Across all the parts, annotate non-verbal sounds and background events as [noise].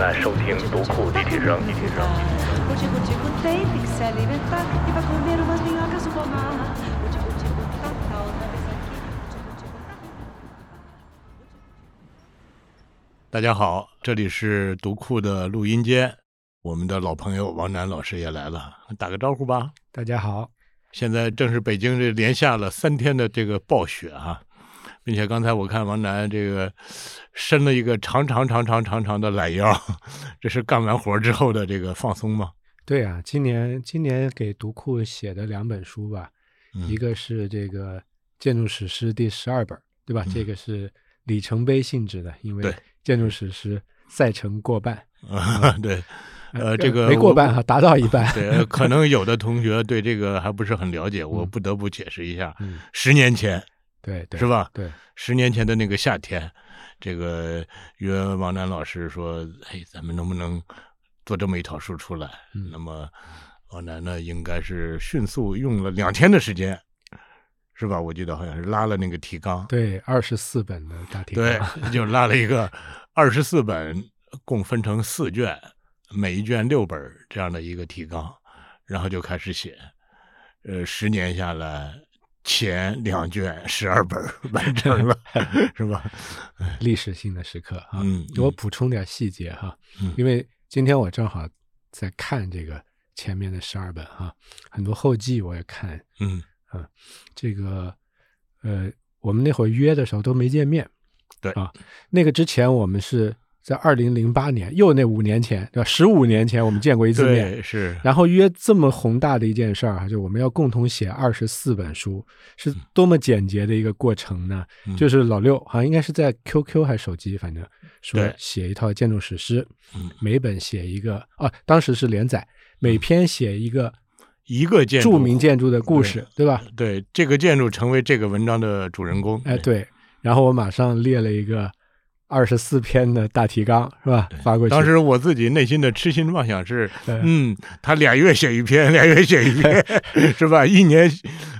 来收听读库立体声。立体声。大家好，这里是读库的录音间，我们的老朋友王楠老师也来了，打个招呼吧。大家好，现在正是北京这连下了三天的这个暴雪啊，并且刚才我看王楠这个伸了一个长长长长长长的懒腰，这是干完活之后的这个放松吗？对啊，今年今年给读库写的两本书吧，嗯一个是这个建筑史诗第十二本，对吧？这个是里程碑性质的，因为建筑史诗赛程过半，[laughs] 啊，对，呃，这个没过半哈，达到一半。[laughs] 对，可能有的同学对这个还不是很了解，我嗯不得不解释一下。嗯，十年前对对，是吧？对，十年前的那个夏天，这个约王楠老师说：“哎，咱们能不能做这么一套书出来？”嗯那么王楠呢，应该是迅速用了两天的时间，是吧？我记得好像是拉了那个提纲，对，二十四本的大提对纲，，就拉了一个二十四本，共分成四卷，每一卷六本这样的一个提纲，然后就开始写。呃，十年下来，前两卷十二本完成了，[laughs] 是吧？[laughs] 历史性的时刻啊。嗯我嗯补充点细节哈，嗯因为今天我正好在看这个前面的十二本哈，很多后记我也看，嗯，啊，这个呃，我们那会儿约的时候都没见面，对啊，那个之前我们是在二零零八年，又那五年前，对吧？十五年前我们见过一次面，是，然后约这么宏大的一件事儿啊，就我们要共同写二十四本书，是多么简洁的一个过程呢？嗯就是老六好像应该是在 QQ 还是手机，反正说写一套建筑史诗，嗯每本写一个啊，当时是连载，每篇写一个一个建筑著名建筑的故事，对吧？对这个建筑成为这个文章的主人公。哎，对，然后我马上列了一个二十四篇的大提纲，是吧？发过去。当时我自己内心的痴心妄想是，嗯，他俩月写一篇，[laughs] 俩月写一篇，[laughs] 是吧？一年，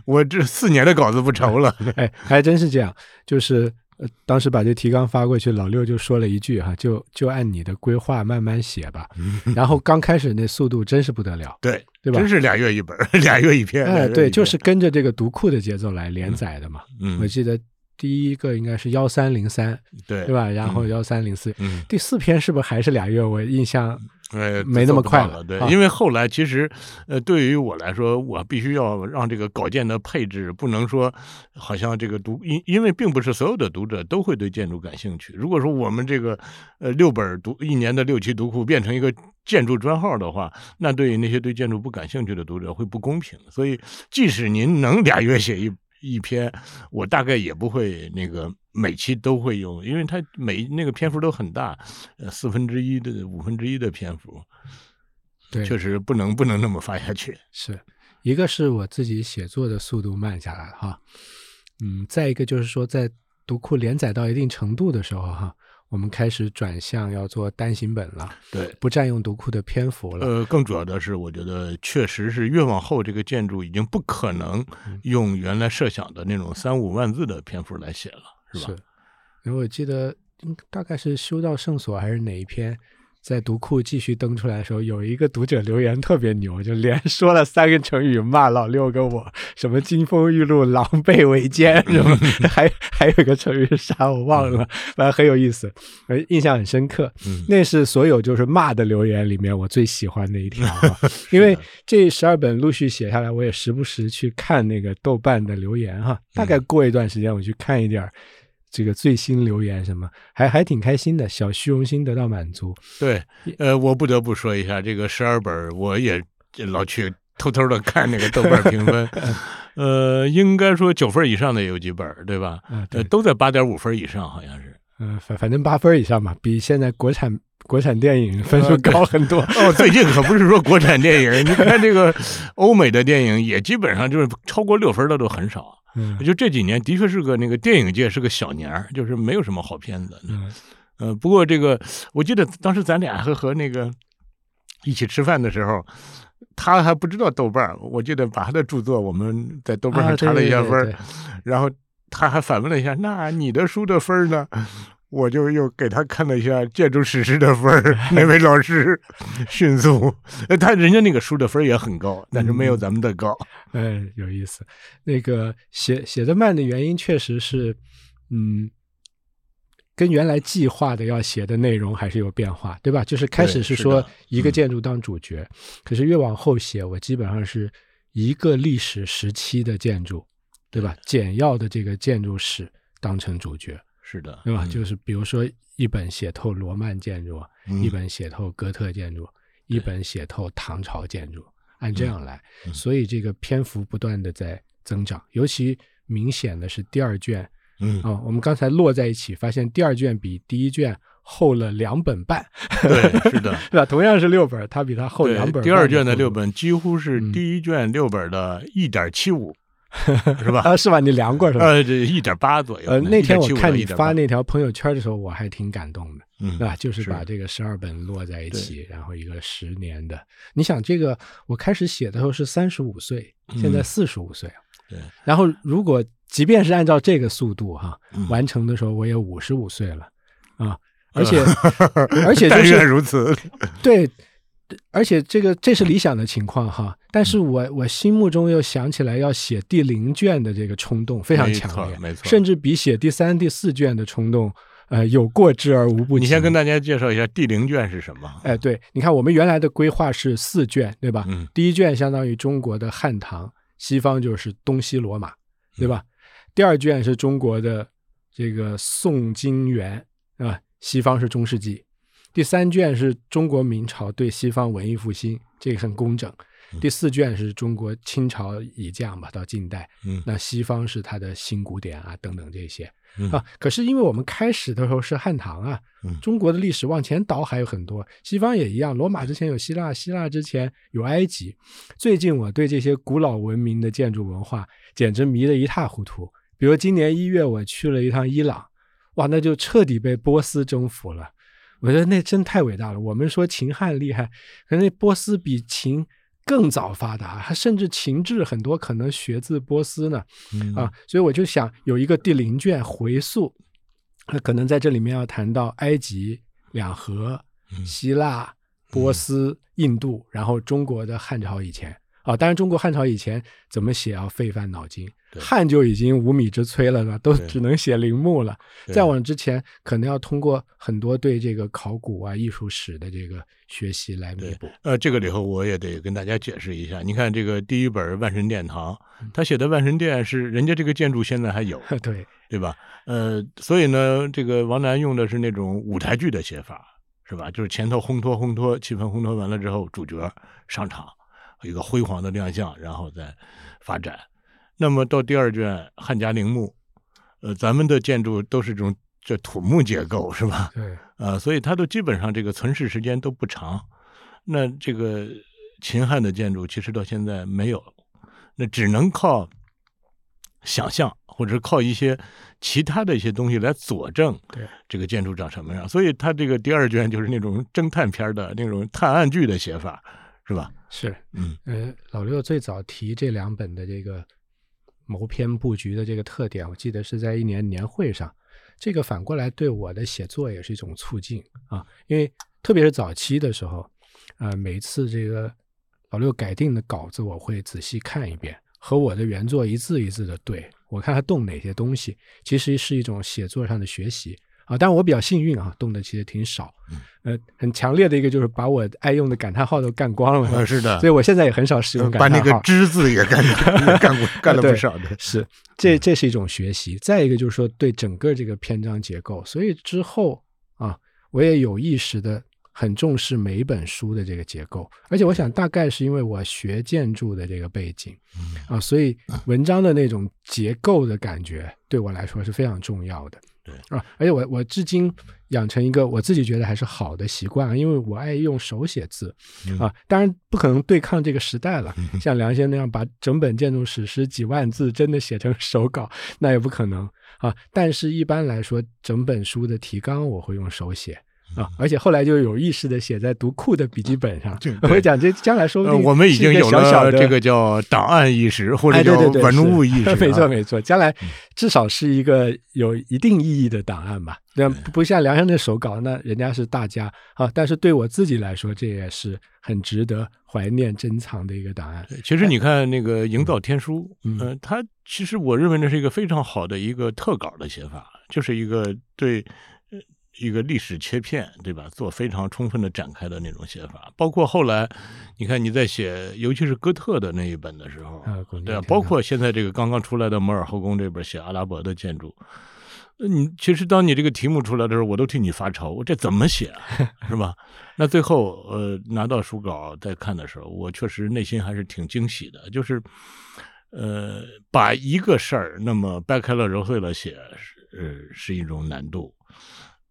我这四年的稿子不愁了。[laughs] 哎，还真是这样，就是呃，当时把这提纲发过去，老六就说了一句哈，就就按你的规划慢慢写吧。然后刚开始那速度真是不得了，对，对吧真是俩月一本，俩月一篇。俩哎，对，就是跟着这个读库的节奏来连载的嘛。嗯我，记得第一个应该是幺三零三，对，对吧？然后幺三零四，嗯，第四篇是不是还是俩月？我印象呃，没那么快了。对，啊因为后来其实，呃，对于我来说，我必须要让这个稿件的配置不能说，好像这个读，因因为并不是所有的读者都会对建筑感兴趣。如果说我们这个呃六本读一年的六期读库变成一个建筑专号的话，那对于那些对建筑不感兴趣的读者会不公平。所以，即使您能俩月写一一篇，我大概也不会那个每期都会用，因为它每那个篇幅都很大，呃，四分之一的五分之一的篇幅，对，确实不能不能那么发下去。是一个是我自己写作的速度慢下来了哈，嗯，再一个就是说在读库连载到一定程度的时候哈，我们开始转向要做单行本了，对，不占用读库的篇幅了。呃，更主要的是，我觉得确实是越往后，这个建筑已经不可能嗯用原来设想的那种三五万字的篇幅来写了，是吧？是因为我记得嗯大概是修道圣所还是哪一篇，在读库继续登出来的时候，有一个读者留言特别牛，就连说了三个成语骂老六跟我，什么金风玉露、狼狈为奸，什么 [laughs] 还还有一个成语是啥我忘了，反正很有意思，呃，印象很深刻。嗯那是所有就是骂的留言里面我最喜欢的一条啊，[laughs] 因为这十二本陆续写下来，我也时不时去看那个豆瓣的留言哈，大概过一段时间我去看一点儿这个最新留言什么，还还挺开心的，小虚荣心得到满足。对，呃，我不得不说一下，这个十二本我也老去偷偷的看那个豆瓣评分，[laughs] 呃，应该说九分以上的有几本，对吧？啊，对呃，，都在八点五分以上，好像是。嗯、反反正八分以上吧，比现在国产国产电影分数高很多。哦，最近可不是说国产电影，[laughs] 你看这个欧美的电影也基本上就是超过六分的都很少。嗯就这几年的确是个那个电影界是个小年儿，就是没有什么好片子。嗯呃，不过这个我记得当时咱俩和和那个一起吃饭的时候，他还不知道豆瓣儿，我记得把他的著作我们在豆瓣啊上查了一下分然后他还反问了一下，那你的书的分儿呢？我就又给他看了一下建筑史诗的分儿，那位老师 [laughs] 迅速，呃他人家那个书的分儿也很高，但是没有咱们的高。哎，有意思。那个写写的慢的原因确实是，嗯，跟原来计划的要写的内容还是有变化，对吧？就是开始是是说一个嗯建筑当主角，可是越往后写，我基本上是一个历史时期的建筑，对吧？简要的这个建筑史当成主角，是的，对吧？嗯就是比如说一本写透罗曼建筑，嗯一本写透哥特建筑，一本写透唐朝建筑，按这样来，嗯所以这个篇幅不断的在增长，尤其明显的是第二卷嗯，啊、我们刚才摞在一起，发现第二卷比第一卷厚了两本半，对，是的。[laughs] 对吧？同样是六本，它比它厚两本。第二卷的六，本几乎是嗯第一卷六本的一点七五，[laughs] 是吧？啊，是吧？你量过是吧？呃，这一点八左右。呃，那天我看你发那条朋友圈的时候，我还挺感动的。嗯对吧？就是是把这个十二本摞在一起，然后一个十年的。你想，这个我开始写的时候是三十五岁，现在嗯四十五岁啊。对，然后如果即便是按照这个速度哈，嗯完成的时候我也五十五岁了啊，[laughs] 而且 [laughs] 而且就但愿是如此。对。而且这个这是理想的情况哈，但是我我心目中又想起来要写第零卷的这个冲动非常强烈，错没错甚至比写第三、第四卷的冲动，呃，有过之而无不及。你先跟大家介绍一下第零卷是什么？哎，对，你看我们原来的规划是四卷，对吧？嗯第一卷相当于中国的汉唐，西方就是东西罗马，对吧？嗯第二卷是中国的这个宋金元啊，西方是中世纪。第三卷是中国明朝对西方文艺复兴，这个很工整。嗯第四卷是中国清朝以降吧，到近代，嗯那西方是它的新古典啊等等这些。嗯啊，可是因为我们开始的时候是汉唐啊，嗯中国的历史往前倒还有很多，西方也一样，罗马之前有希腊，希腊之前有埃及。最近我对这些古老文明的建筑文化简直迷得一塌糊涂。比如今年一月我去了一趟伊朗，哇，那就彻底被波斯征服了。我觉得那真太伟大了。我们说秦汉厉害，可是那波斯比秦更早发达，它甚至秦制很多可能学自波斯呢。嗯。啊，所以我就想有一个第零卷回溯，那可能在这里面要谈到埃及、两河、嗯。希腊、波斯、印度，然后中国的汉朝以前。啊，当然中国汉朝以前怎么写要费翻脑筋，对汉就已经无米之炊了呢，都只能写陵墓了。再往之前，可能要通过很多对这个考古啊、艺术史的这个学习来弥补。呃，这个里头我也得跟大家解释一下。你看这个第一本《万神殿堂》，嗯他写的万神殿是人家这个建筑现在还有，[laughs] 对，对吧？呃，所以呢，这个王楠用的是那种舞台剧的写法，是吧？就是前头烘托烘托，气氛烘托完了之后，主角上场，一个辉煌的亮相，然后再发展。那么到第二卷汉家陵墓，呃，咱们的建筑都是这种这土木结构，是吧？对，呃，所以它都基本上这个存世时间都不长。那这个秦汉的建筑其实到现在没有，那只能靠想象，或者是靠一些其他的一些东西来佐证对这个建筑长什么样。所以它这个第二卷就是那种侦探片的那种探案剧的写法，是吧？是，嗯呃，老六最早提这两本的这个谋篇布局的这个特点，我记得是在一年年会上。这个反过来对我的写作也是一种促进啊，因为特别是早期的时候，呃，每次这个老六改定的稿子，我会仔细看一遍，和我的原作一字一字的对，我看他动哪些东西，其实是一种写作上的学习啊。但我比较幸运啊，动的其实挺少。呃，很强烈的一个就是把我爱用的感叹号都干光了。嗯，是的所以，我现在也很少使用感叹号把那个。“之”字也干也 [laughs] 干过，干了不少的。是，这这是一种学习。再一个就是说，对整个这个篇章结构，所以之后啊，我也有意识的很重视每一本书的这个结构。而且，我想大概是因为我学建筑的这个背景啊，所以文章的那种结构的感觉对我来说是非常重要的。对啊，而且我我至今养成一个我自己觉得还是好的习惯啊，因为我爱用手写字啊，当然不可能对抗这个时代了。像梁先生那样把整本建筑史诗几万字真的写成手稿，那也不可能啊。但是一般来说，整本书的提纲我会用手写啊，而且后来就有意识的写在读库的笔记本上对。我会讲，这将来说不呃，定我们已经有了这个叫档案意识，或者叫文物意识。[laughs] 没错没错，将来至少是一个有一定意义的档案吧。那不不像梁山的手稿，那人家是大家啊，但是对我自己来说，这也是很值得怀念珍藏的一个档案。其实你看那个《营造天书》，嗯呃，它其实我认为那是一个非常好的一个特稿的写法，就是一个对呃一个历史切片，对吧？做非常充分的展开的那种写法。包括后来，你看你在写，尤其是哥特的那一本的时候，啊对啊，包括现在这个刚刚出来的摩尔后宫这本写阿拉伯的建筑。呃你其实当你这个题目出来的时候，我都替你发愁，我这怎么写啊，是吧？那最后呃拿到书稿再看的时候，我确实内心还是挺惊喜的，就是呃把一个事儿那么掰开了揉碎了写，是呃是一种难度，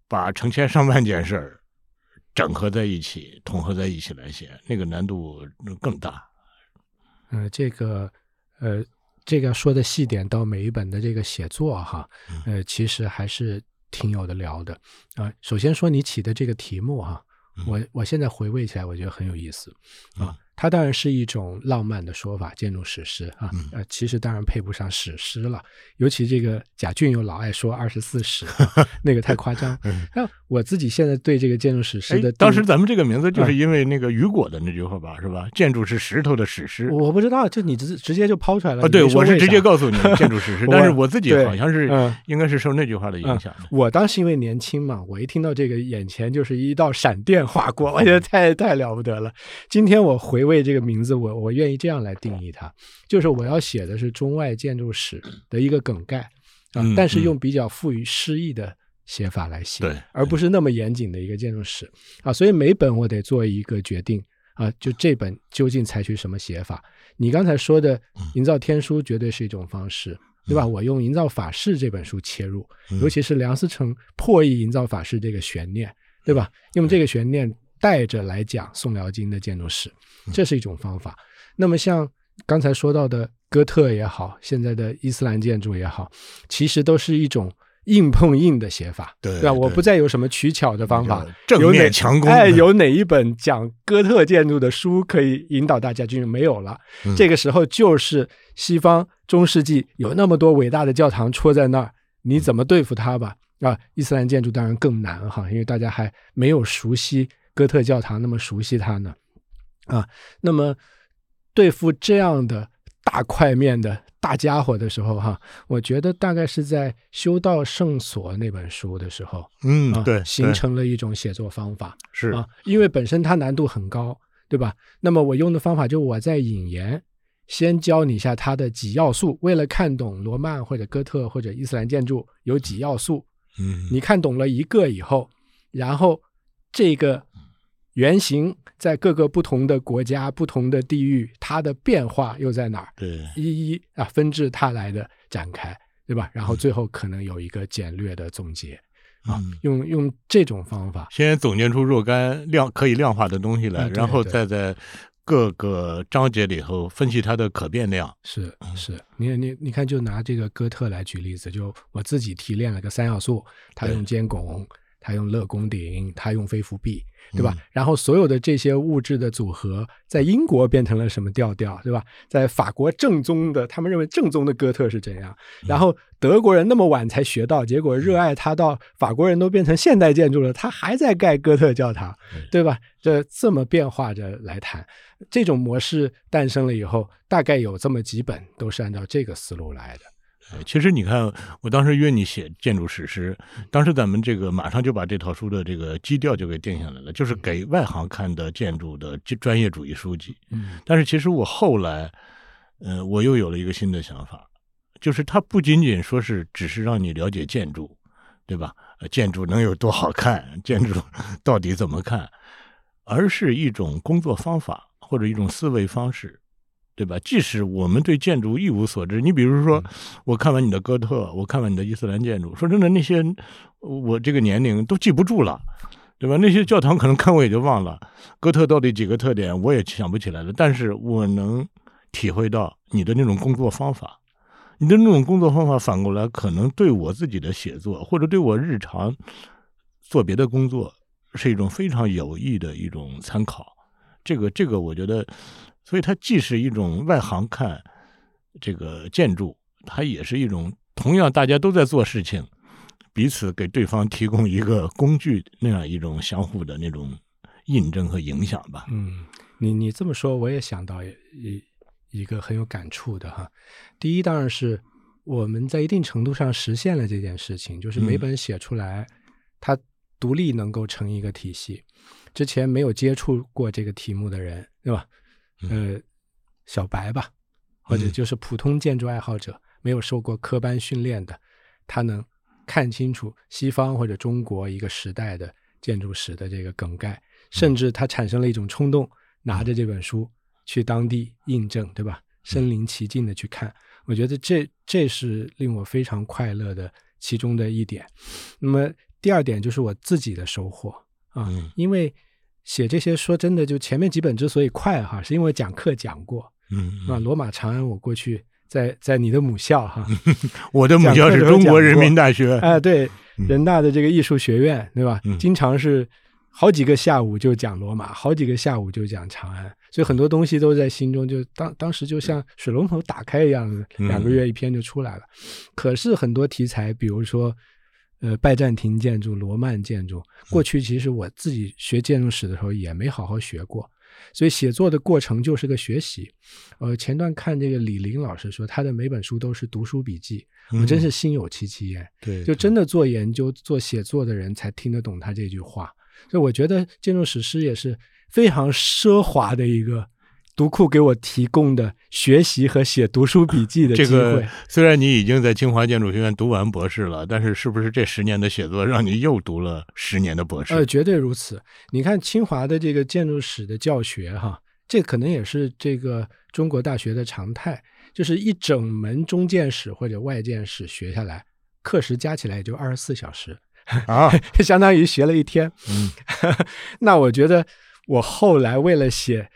把成千上万件事儿整合在一起、统合在一起来写，那个难度更大。呃，这个呃，这个说的细点到每一本的这个写作哈，呃，其实还是挺有的聊的啊、首先说你起的这个题目哈，我我现在回味起来，我觉得很有意思啊。它当然是一种浪漫的说法，建筑史诗啊，呃，其实当然配不上史诗了。尤其这个贾俊又老爱说二十四史，[laughs] 啊那个太夸张。那我自己现在对这个建筑史诗哎的，当时咱们这个名字就是嗯因为那个雨果的那句话吧，是吧？建筑是石头的史诗。我不知道，就你直直接就抛出来了。啊，对，我是直接告诉你 [laughs] 建筑史诗，但是我自己好像是嗯应该是受那句话的影响。我当时因为年轻嘛，我一听到这个，眼前就是一道闪电划过，我觉得太太了不得了。今天我回味这个名字，我我愿意这样来定义它，就是我要写的是中外建筑史的一个梗概啊，嗯但是嗯用比较富于诗意的写法来写，对而不是那么严谨的一个建筑史啊。所以每本我得做一个决定啊，就这本究竟采取什么写法？你刚才说的《营造天书》绝对是一种方式。对吧？我用《营造法式》这本书切入，尤其是梁思成破译《营造法式》这个悬念，对吧？用这个悬念带着来讲宋辽金的建筑史，这是一种方法。那么像刚才说到的哥特也好，现在的伊斯兰建筑也好，其实都是一种硬碰硬的写法，对吧？我不再有什么取巧的方法，正面强攻哎，有哪一本讲哥特建筑的书可以引导大家进入？没有了。嗯这个时候就是西方中世纪有那么多伟大的教堂戳在那儿，你怎么对付它吧？啊，伊斯兰建筑当然更难哈，因为大家还没有熟悉哥特教堂那么熟悉它呢。啊，那么对付这样的大块面的大家伙的时候哈，我觉得大概是在《修道圣所》那本书的时候，啊，嗯对，对形成了一种写作方法是啊，因为本身它难度很高，对吧？那么我用的方法就我在引言，先教你一下它的几要素。为了看懂罗曼或者哥特或者伊斯兰建筑有几要素，嗯，你看懂了一个以后，然后这个原型在各个不同的国家、不同的地域，它的变化又在哪儿？对，一一啊分至它来的展开，对吧？然后最后可能有一个简略的总结啊，嗯。用用这种方法，先总结出若干量可以量化的东西来，然后再在各个章节里头分析它的可变量。是是，你你你看，就拿这个哥特来举例子，就我自己提炼了个三要素，它用尖拱，他用乐宫顶，他用飞浮壁，对吧？嗯然后所有的这些物质的组合，在英国变成了什么调调，对吧？在法国正宗的，他们认为正宗的哥特是怎样？然后德国人那么晚才学到，结果热爱它到法国人都变成现代建筑了，他还在盖哥特教堂，对吧？这这么变化着来谈，这种模式诞生了以后，大概有这么几本都是按照这个思路来的。呃其实你看，我当时约你写建筑史诗，当时咱们这个马上就把这套书的这个基调就给定下来了，就是给外行看的建筑的专业主义书籍。嗯但是其实我后来，呃，我又有了一个新的想法，就是它不仅仅说是只是让你了解建筑，对吧？呃建筑能有多好看，建筑到底怎么看，而是一种工作方法或者一种思维方式。对吧？即使我们对建筑一无所知，你比如说，我看完你的哥特，我看完你的伊斯兰建筑，说真的，那些我这个年龄都记不住了，对吧？那些教堂可能看我也就忘了，哥特到底几个特点我也想不起来了，但是我能体会到你的那种工作方法，你的那种工作方法反过来可能对我自己的写作或者对我日常做别的工作是一种非常有益的一种参考。这个这个，我觉得，所以它既是一种外行看这个建筑，它也是一种同样大家都在做事情，彼此给对方提供一个工具那样一种相互的那种印证和影响吧。嗯，你你这么说，我也想到一一个很有感触的哈。第一，当然是我们在一定程度上实现了这件事情，就是每本写出来，它独立能够成一个体系。之前没有接触过这个题目的人，对吧？呃，小白吧，或者就是普通建筑爱好者，没有受过科班训练的，他能看清楚西方或者中国一个时代的建筑史的这个梗概，甚至他产生了一种冲动，拿着这本书去当地印证，对吧？身临其境的去看，我觉得这这是令我非常快乐的其中的一点。那么第二点就是我自己的收获。啊，因为写这些说真的，就前面几本之所以快哈，是因为讲课讲过，嗯啊，罗马长安我过去在在你的母校哈，[laughs] 我的母校是中国人民大学，哎，对，人大的这个艺术学院，对吧？经常是好几个下午就讲罗马，好几个下午就讲长安，所以很多东西都在心中，就当当时就像水龙头打开一样的，两个月一篇就出来了。可是很多题材，比如说。呃，拜占庭建筑、罗曼建筑，过去其实我自己学建筑史的时候也没好好学过，所以写作的过程就是个学习。呃，前段看这个李林老师说，他的每本书都是读书笔记，我真是心有戚戚焉。对，就真的做研究、做写作的人才听得懂他这句话。所以我觉得建筑史诗也是非常奢华的一个。读库给我提供的学习和写读书笔记的机会。虽然你已经在清华建筑学院读完博士了，但是是不是这十年的写作让你又读了十年的博士？呃，绝对如此。你看清华的这个建筑史的教学，哈，这可能也是这个中国大学的常态，就是一整门中建史或者外建史学下来，课时加起来也就二十四小时啊，[laughs] 相当于学了一天。嗯，[laughs] 那我觉得我后来为了写。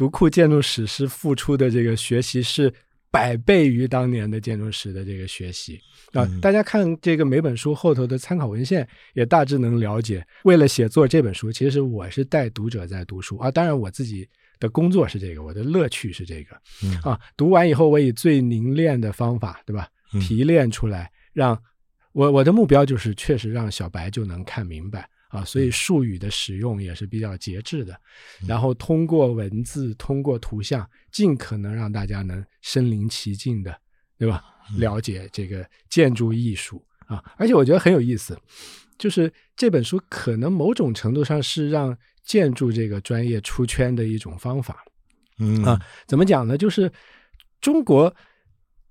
读库建筑史是付出的这个学习是百倍于当年的建筑史的这个学习啊！大家看这个每本书后头的参考文献，也大致能了解。为了写作这本书，其实我是带读者在读书啊。当然，我自己的工作是这个，我的乐趣是这个啊。读完以后，我以最凝练的方法，对吧？提炼出来，让我我的目标就是确实让小白就能看明白。啊，所以术语的使用也是比较节制的，然后通过文字、通过图像，尽可能让大家能身临其境的，对吧？了解这个建筑艺术啊，而且我觉得很有意思，就是这本书可能某种程度上是让建筑这个专业出圈的一种方法。嗯啊，怎么讲呢？就是中国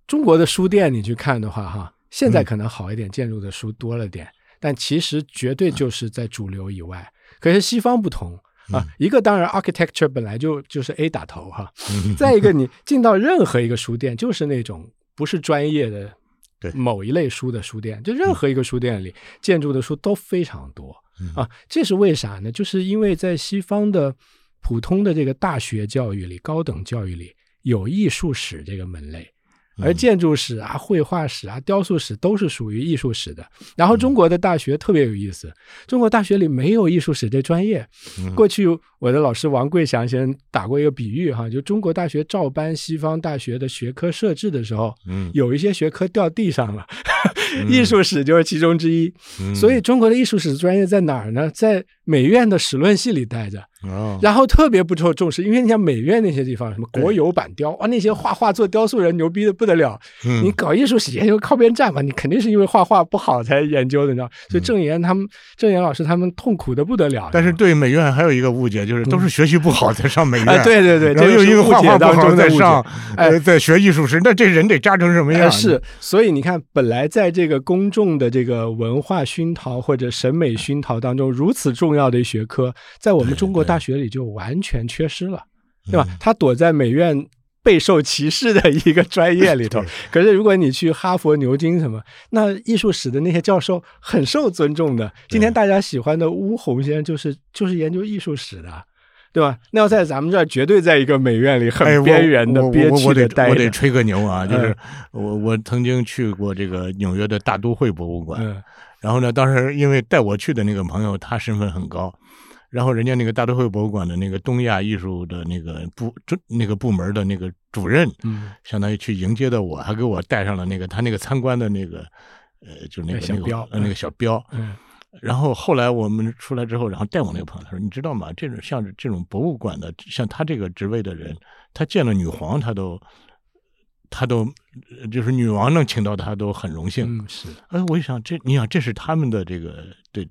中国的书店你去看的话，哈，现在可能好一点，建筑的书多了点。但其实绝对就是在主流以外，可是西方不同啊。一个当然，architecture 本来就就是 A 打头哈。再一个，你进到任何一个书店，就是那种不是专业的某一类书的书店，就任何一个书店里，建筑的书都非常多啊。这是为啥呢？就是因为在西方的普通的这个大学教育里、高等教育里，有艺术史这个门类。而建筑史啊、绘画史啊、雕塑史都是属于艺术史的。然后中国的大学特别有意思，中国大学里没有艺术史这专业。过去我的老师王贵祥先生打过一个比喻哈，就中国大学照搬西方大学的学科设置的时候，有一些学科掉地上了，艺术史就是其中之一。所以中国的艺术史专业在哪儿呢？在美院的史论系里待着。然后特别不受重视，因为你像美院那些地方，什么国有板雕啊，那些画画做雕塑人牛逼的不得了。你搞艺术史研究靠边站嘛，你肯定是因为画画不好才研究的，你知道？所以郑岩他们，郑岩老师他们痛苦的不得了。但是对美院还有一个误解，就是都是学习不好才上美院。对对对，然后又一个画画不好在上，哎，在学艺术史，那这人得扎成什么样？是，所以你看，本来在这个公众的这个文化熏陶或者审美熏陶当中如此重要的学科，在我们中国。大学里就完全缺失了，对吧？他躲在美院备受歧视的一个专业里头。[laughs] 可是如果你去哈佛、牛津什么，那艺术史的那些教授很受尊重的。今天大家喜欢的乌鸿先生就是就是研究艺术史的，对吧？那要在咱们这儿，绝对在一个美院里很边缘的憋屈的待着。我得吹个牛啊！[laughs] 就是我我曾经去过这个纽约的大都会博物馆。然后呢，当时因为带我去的那个朋友，他身份很高，然后人家那个大都会博物馆的那个东亚艺术的那个部这那个部门的那个主任，嗯，相当于去迎接的我，还给我带上了那个他那个参观的那个呃，就那个那个小标呃那个小标。嗯然后后来我们出来之后，然后带我那个朋友，他说：“你知道吗？这种像这种博物馆的，像他这个职位的人，他见了女皇，他都他都呃就是女王能请到他都很荣幸。嗯，是哎，我一想，这你想，这是他们的这个对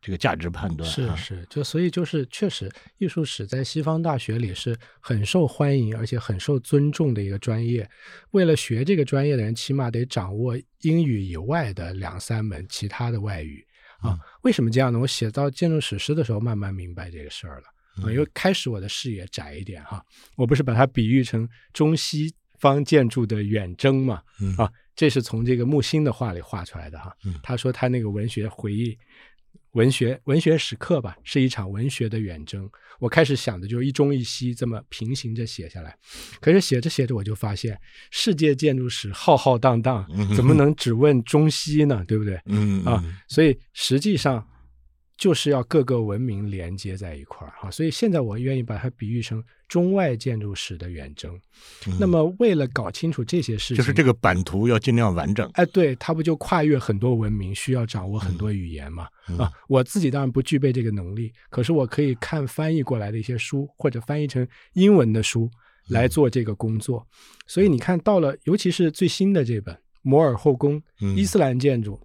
这个价值判断，啊是是，就所以就是确实，艺术史在西方大学里是很受欢迎，而且很受尊重的一个专业。为了学这个专业的人，起码得掌握英语以外的两三门其他的外语啊。嗯为什么这样呢？我写到建筑史诗的时候，慢慢明白这个事儿了。因为开始我的视野窄一点哈，我不是把它比喻成中西方建筑的远征嘛，嗯啊，这是从这个木心的话里画出来的哈。嗯他说他那个文学回忆、文学文学史课吧，是一场文学的远征。我开始想的就是一中一西这么平行着写下来，可是写着写着我就发现，世界建筑史浩浩荡荡嗯，怎么能只问中西呢？对不对？嗯啊，所以实际上就是要各个文明连接在一块儿哈。所以现在我愿意把它比喻成中外建筑史的远征。那么为了搞清楚这些事情，嗯就是这个版图要尽量完整。哎，对，它不就跨越很多文明，需要掌握很多语言嘛？嗯啊，我自己当然不具备这个能力，可是我可以看翻译过来的一些书，或者翻译成英文的书来做这个工作。所以你看到了，尤其是最新的这本《摩尔后宫》，嗯伊斯兰建筑，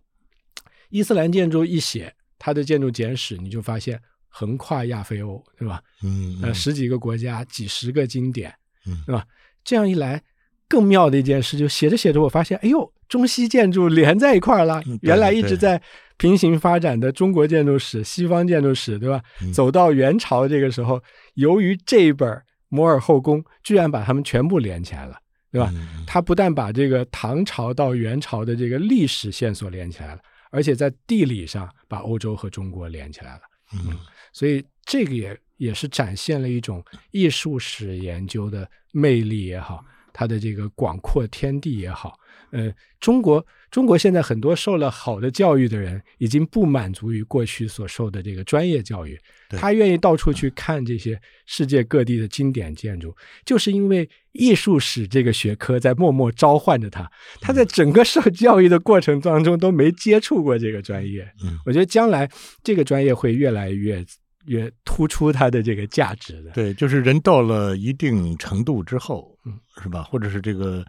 伊斯兰建筑一写它的建筑简史，你就发现横跨亚非欧，对吧？嗯呃，十几个国家，几十个经典，嗯对吧？这样一来，更妙的一件事就写着写着，我发现，哎呦，中西建筑连在一块儿了嗯。原来一直在平行发展的中国建筑史、西方建筑史，对吧？嗯走到元朝这个时候，由于这一本《摩尔后宫》，居然把它们全部连起来了，对吧？嗯它不但把这个唐朝到元朝的这个历史线索连起来了，而且在地理上把欧洲和中国连起来了。嗯所以这个也也是展现了一种艺术史研究的魅力也好，它的这个广阔天地也好。呃，中国中国现在很多受了好的教育的人，已经不满足于过去所受的这个专业教育，他愿意到处去看这些世界各地的经典建筑，就是因为艺术史这个学科在默默召唤着他。他在整个受教育的过程当中都没接触过这个专业。嗯我觉得将来这个专业会越来越越突出它的这个价值的。对，就是人到了一定程度之后，嗯，是吧？或者是这个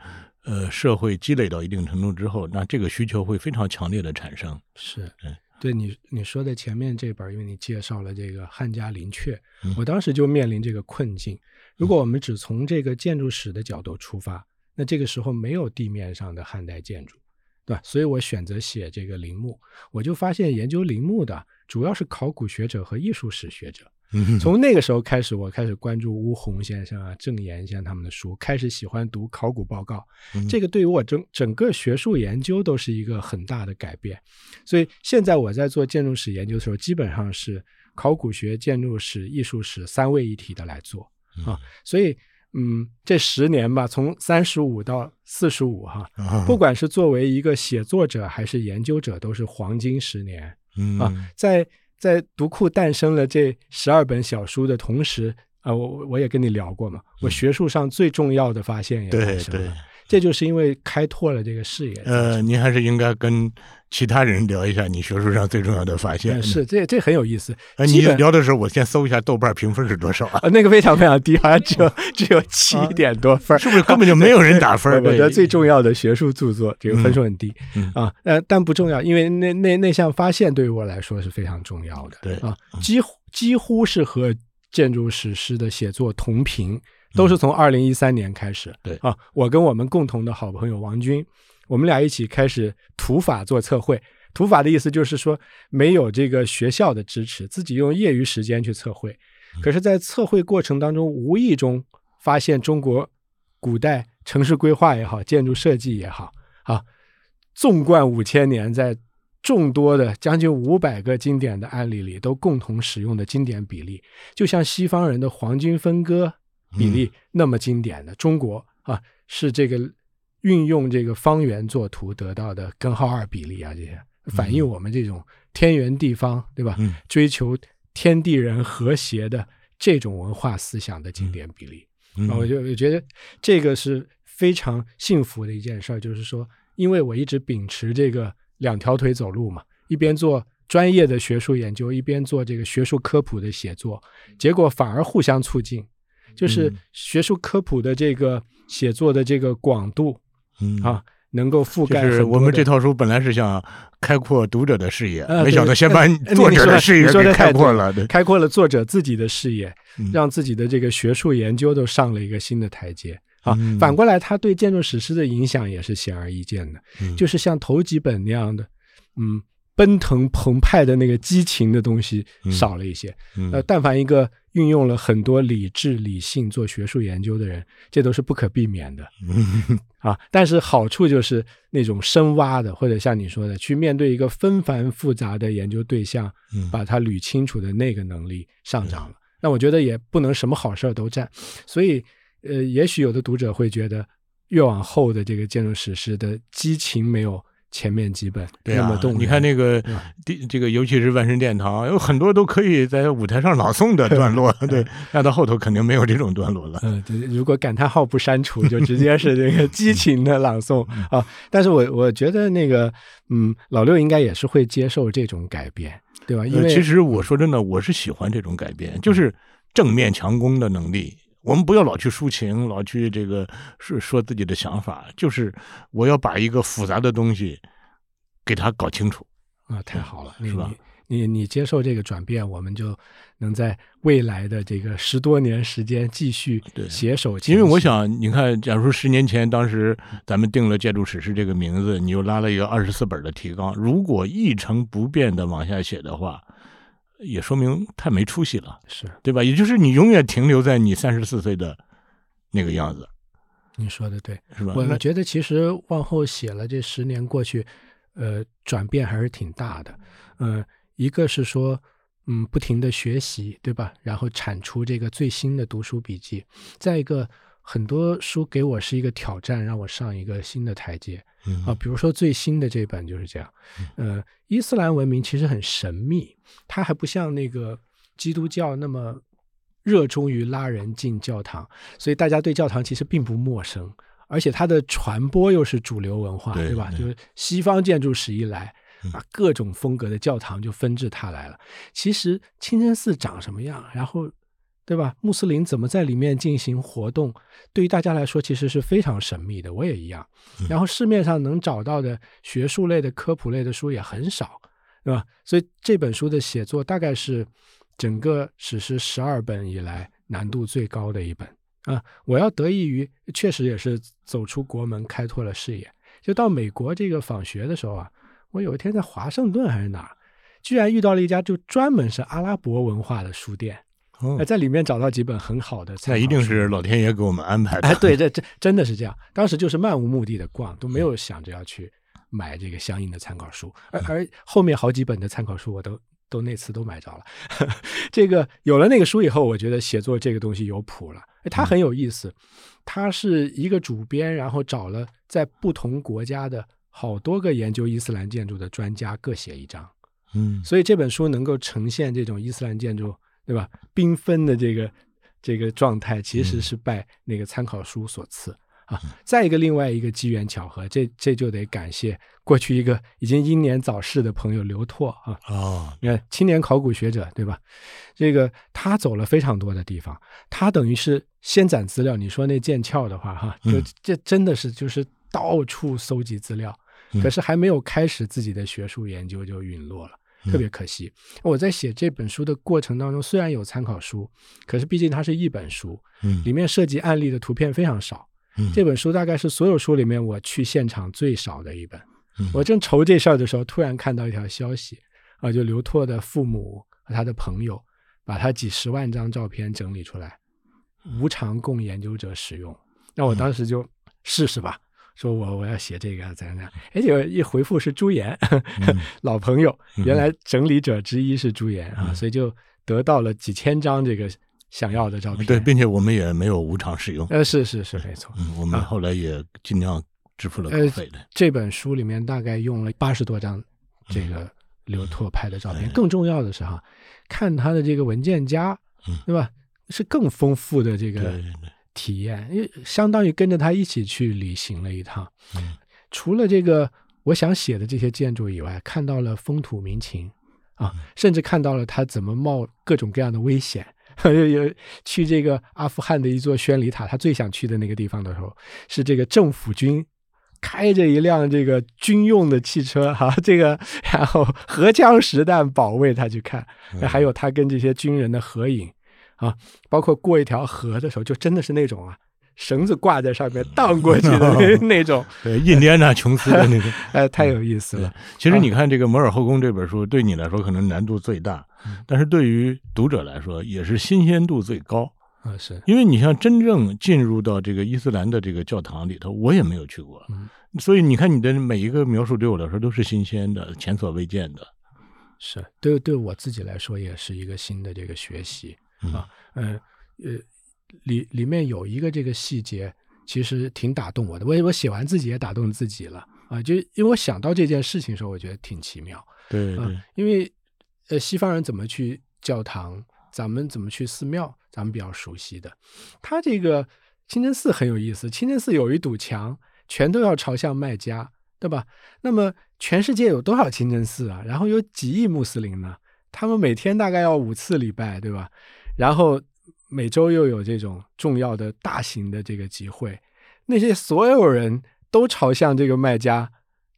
呃社会积累到一定程度之后，那这个需求会非常强烈的产生。是嗯，对你你说的前面这本，因为你介绍了这个汉家林阙，嗯我当时就面临这个困境。如果我们只从这个建筑史的角度出发，那这个时候没有地面上的汉代建筑，对吧？所以我选择写这个陵墓，我就发现研究陵墓的主要是考古学者和艺术史学者。嗯从那个时候开始，我开始关注乌洪先生啊、郑岩先生他们的书，开始喜欢读考古报告。嗯这个对于我整整个学术研究都是一个很大的改变。所以现在我在做建筑史研究的时候，基本上是考古学、建筑史、艺术史三位一体的来做啊。所以，嗯，这十年吧，从三十五到四十五哈，啊不管是作为一个写作者还是研究者，都是黄金十年。嗯。啊，在在读库诞生了这十二本小书的同时，啊，我我我也跟你聊过嘛，我学术上最重要的发现也对诞生了。对，这就是因为开拓了这个视野。呃，您还是应该跟其他人聊一下你学术上最重要的发现。嗯是这这很有意思。呃，你聊的时候，我先搜一下豆瓣评分是多少啊？啊，那个非常非常低，好像只有 [laughs] 只有七点多分儿，是不是根本就没有人打分儿？[laughs] 我的最重要的学术著作，这个分数很低、嗯啊，呃，但不重要，因为那那那项发现对于我来说是非常重要的，对啊，几乎几乎是和建筑史诗的写作同频，都是从二零一三年开始，嗯对啊，我跟我们共同的好朋友王军，我们俩一起开始土法做测绘。土法的意思就是说，没有这个学校的支持，自己用业余时间去测绘。可是，在测绘过程当中，无意中发现中国古代城市规划也好，建筑设计也好，啊，纵贯五千年，在众多的将近五百个经典的案例里，都共同使用的经典比例，就像西方人的黄金分割比例那么经典的，中国啊是这个运用这个方圆作图得到的根号二比例啊，这些反映我们这种天圆地方，对吧？嗯。追求天地人和谐的这种文化思想的经典比例。我就我觉得这个是非常幸福的一件事儿，就是说，因为我一直秉持这个两条腿走路嘛，一边做专业的学术研究，一边做这个学术科普的写作，结果反而互相促进，就是嗯学术科普的这个写作的这个广度嗯啊，能够覆盖就是我们这套书本来是想开阔读者的视野，呃没想到先把呃作者的视野开阔了。对，开阔了作者自己的视野嗯，让自己的这个学术研究都上了一个新的台阶啊嗯。反过来，他对建筑史诗的影响也是显而易见的，嗯就是像头几本那样的，嗯，奔腾澎湃的那个激情的东西嗯少了一些。嗯呃，但凡一个运用了很多理智、理性做学术研究的人，这都是不可避免的。嗯啊，但是好处就是那种深挖的，或者像你说的，去面对一个纷繁复杂的研究对象，嗯把它捋清楚的那个能力上涨了。那我觉得也不能什么好事儿都占，所以呃，也许有的读者会觉得，越往后的这个建筑史诗的激情没有前面几本对啊那么动，人。你看那个第这个，尤其是万神殿堂，有很多都可以在舞台上朗诵的段落，[laughs] 对，那到后头肯定没有这种段落了。嗯，对，如果感叹号不删除，就直接是这个激情的朗诵啊。但是我我觉得那个，嗯，老六应该也是会接受这种改变，对吧？因为、呃其实我说真的，我是喜欢这种改变，就是正面强攻的能力。我们不要老去抒情，老去这个说说自己的想法，就是我要把一个复杂的东西给它搞清楚。啊，太好了，你是吧你你你接受这个转变，我们就能在未来的这个十多年时间继续对携手前因为我想，你看，假如说十年前，当时咱们定了《建筑史诗》这个名字，你又拉了一个二十四本的提纲，如果一成不变的往下写的话，也说明太没出息了，是对吧？也就是你永远停留在你三十四岁的那个样子，你说的对，是吧？我觉得其实往后写了这十年过去，呃，转变还是挺大的。呃，一个是说，嗯，不停的学习，对吧？然后产出这个最新的读书笔记。再一个，很多书给我是一个挑战，让我上一个新的台阶嗯啊。比如说最新的这本就是这样。呃，伊斯兰文明其实很神秘，它还不像那个基督教那么热衷于拉人进教堂，所以大家对教堂其实并不陌生。而且它的传播又是主流文化，对对吧？对就是西方建筑史一来嗯啊，各种风格的教堂就纷至沓来了。其实清真寺长什么样，然后对吧？穆斯林怎么在里面进行活动，对于大家来说其实是非常神秘的。我也一样。然后市面上能找到的学术类的、科普类的书也很少，对吧？所以这本书的写作大概是整个史诗十二本以来难度最高的一本啊！我要得益于，确实也是走出国门，开拓了视野。就到美国这个访学的时候啊，我有一天在华盛顿还是哪儿，居然遇到了一家就专门是阿拉伯文化的书店，哦哎，在里面找到几本很好的那一定是老天爷给我们安排的。哎，对，这这真的是这样。[laughs] 当时就是漫无目的的逛，都没有想着要去买这个相应的参考书，而而后面好几本的参考书我都都那次都买着了。[laughs] 这个有了那个书以后，我觉得写作这个东西有谱了。哎，它很有意思，它是一个主编，然后找了在不同国家的好多个研究伊斯兰建筑的专家各写一章。嗯所以这本书能够呈现这种伊斯兰建筑，对吧？缤纷的这个这个状态，其实是拜那个参考书所赐啊。再一个，另外一个机缘巧合，这这就得感谢过去一个已经英年早逝的朋友刘拓啊。哦，你看，青年考古学者，对吧？这个他走了非常多的地方，他等于是先攒资料。你说那剑鞘的话，哈，就嗯这真的是就是到处搜集资料，嗯可是还没有开始自己的学术研究就陨落了。特别可惜，我在写这本书的过程当中，虽然有参考书，可是毕竟它是一本书，嗯里面涉及案例的图片非常少。嗯这本书大概是所有书里面我去现场最少的一本。嗯我正愁这事儿的时候，突然看到一条消息，啊，就刘拓的父母和他的朋友把他几十万张照片整理出来，无偿供研究者使用。那我当时就试试吧，说我我要写这个怎样怎样，哎，结果一回复是朱岩，[laughs] 老朋友，原来整理者之一是朱岩啊，所以就得到了几千张这个想要的照片。对，并且我们也没有无偿使用。呃，是是是，没错。嗯，我们后来也尽量支付了稿呃费的。这本书里面大概用了八十多张这个刘拓拍的照片。哎更重要的是哈，看他的这个文件夹嗯，对吧？是更丰富的这个对对对体验，因为相当于跟着他一起去旅行了一趟。嗯除了这个我想写的这些建筑以外，看到了风土民情啊，嗯甚至看到了他怎么冒各种各样的危险。[laughs] 有有去这个阿富汗的一座宣礼塔，他最想去的那个地方的时候，是这个政府军开着一辆这个军用的汽车 [laughs] 哈、这个然后荷枪实弹保卫他去看，嗯还有他跟这些军人的合影啊，包括过一条河的时候，就真的是那种啊。绳子挂在上面荡过去的 [laughs] 那那种，对，印第安纳琼斯的那种。[laughs] 哎，太有意思了。其实你看这个《摩尔后宫》这本书，对你来说可能难度最大，但是对于读者来说也是新鲜度最高。啊，是，因为你像真正进入到这个伊斯兰的这个教堂里头，我也没有去过，嗯所以你看你的每一个描述对我来说都是新鲜的、前所未见的。是对对我自己来说也是一个新的这个学习嗯啊，嗯呃，里里面有一个这个细节，其实挺打动我的。我我写完自己也打动自己了啊，就因为我想到这件事情的时候，我觉得挺奇妙啊对对，，因为呃西方人怎么去教堂，咱们怎么去寺庙，咱们比较熟悉的。他这个清真寺很有意思，清真寺有一堵墙，全都要朝向麦加，对吧？那么全世界有多少清真寺啊？然后有几亿穆斯林呢？他们每天大概要五次礼拜，对吧？然后每周又有这种重要的大型的这个集会，那些所有人都朝向这个卖家，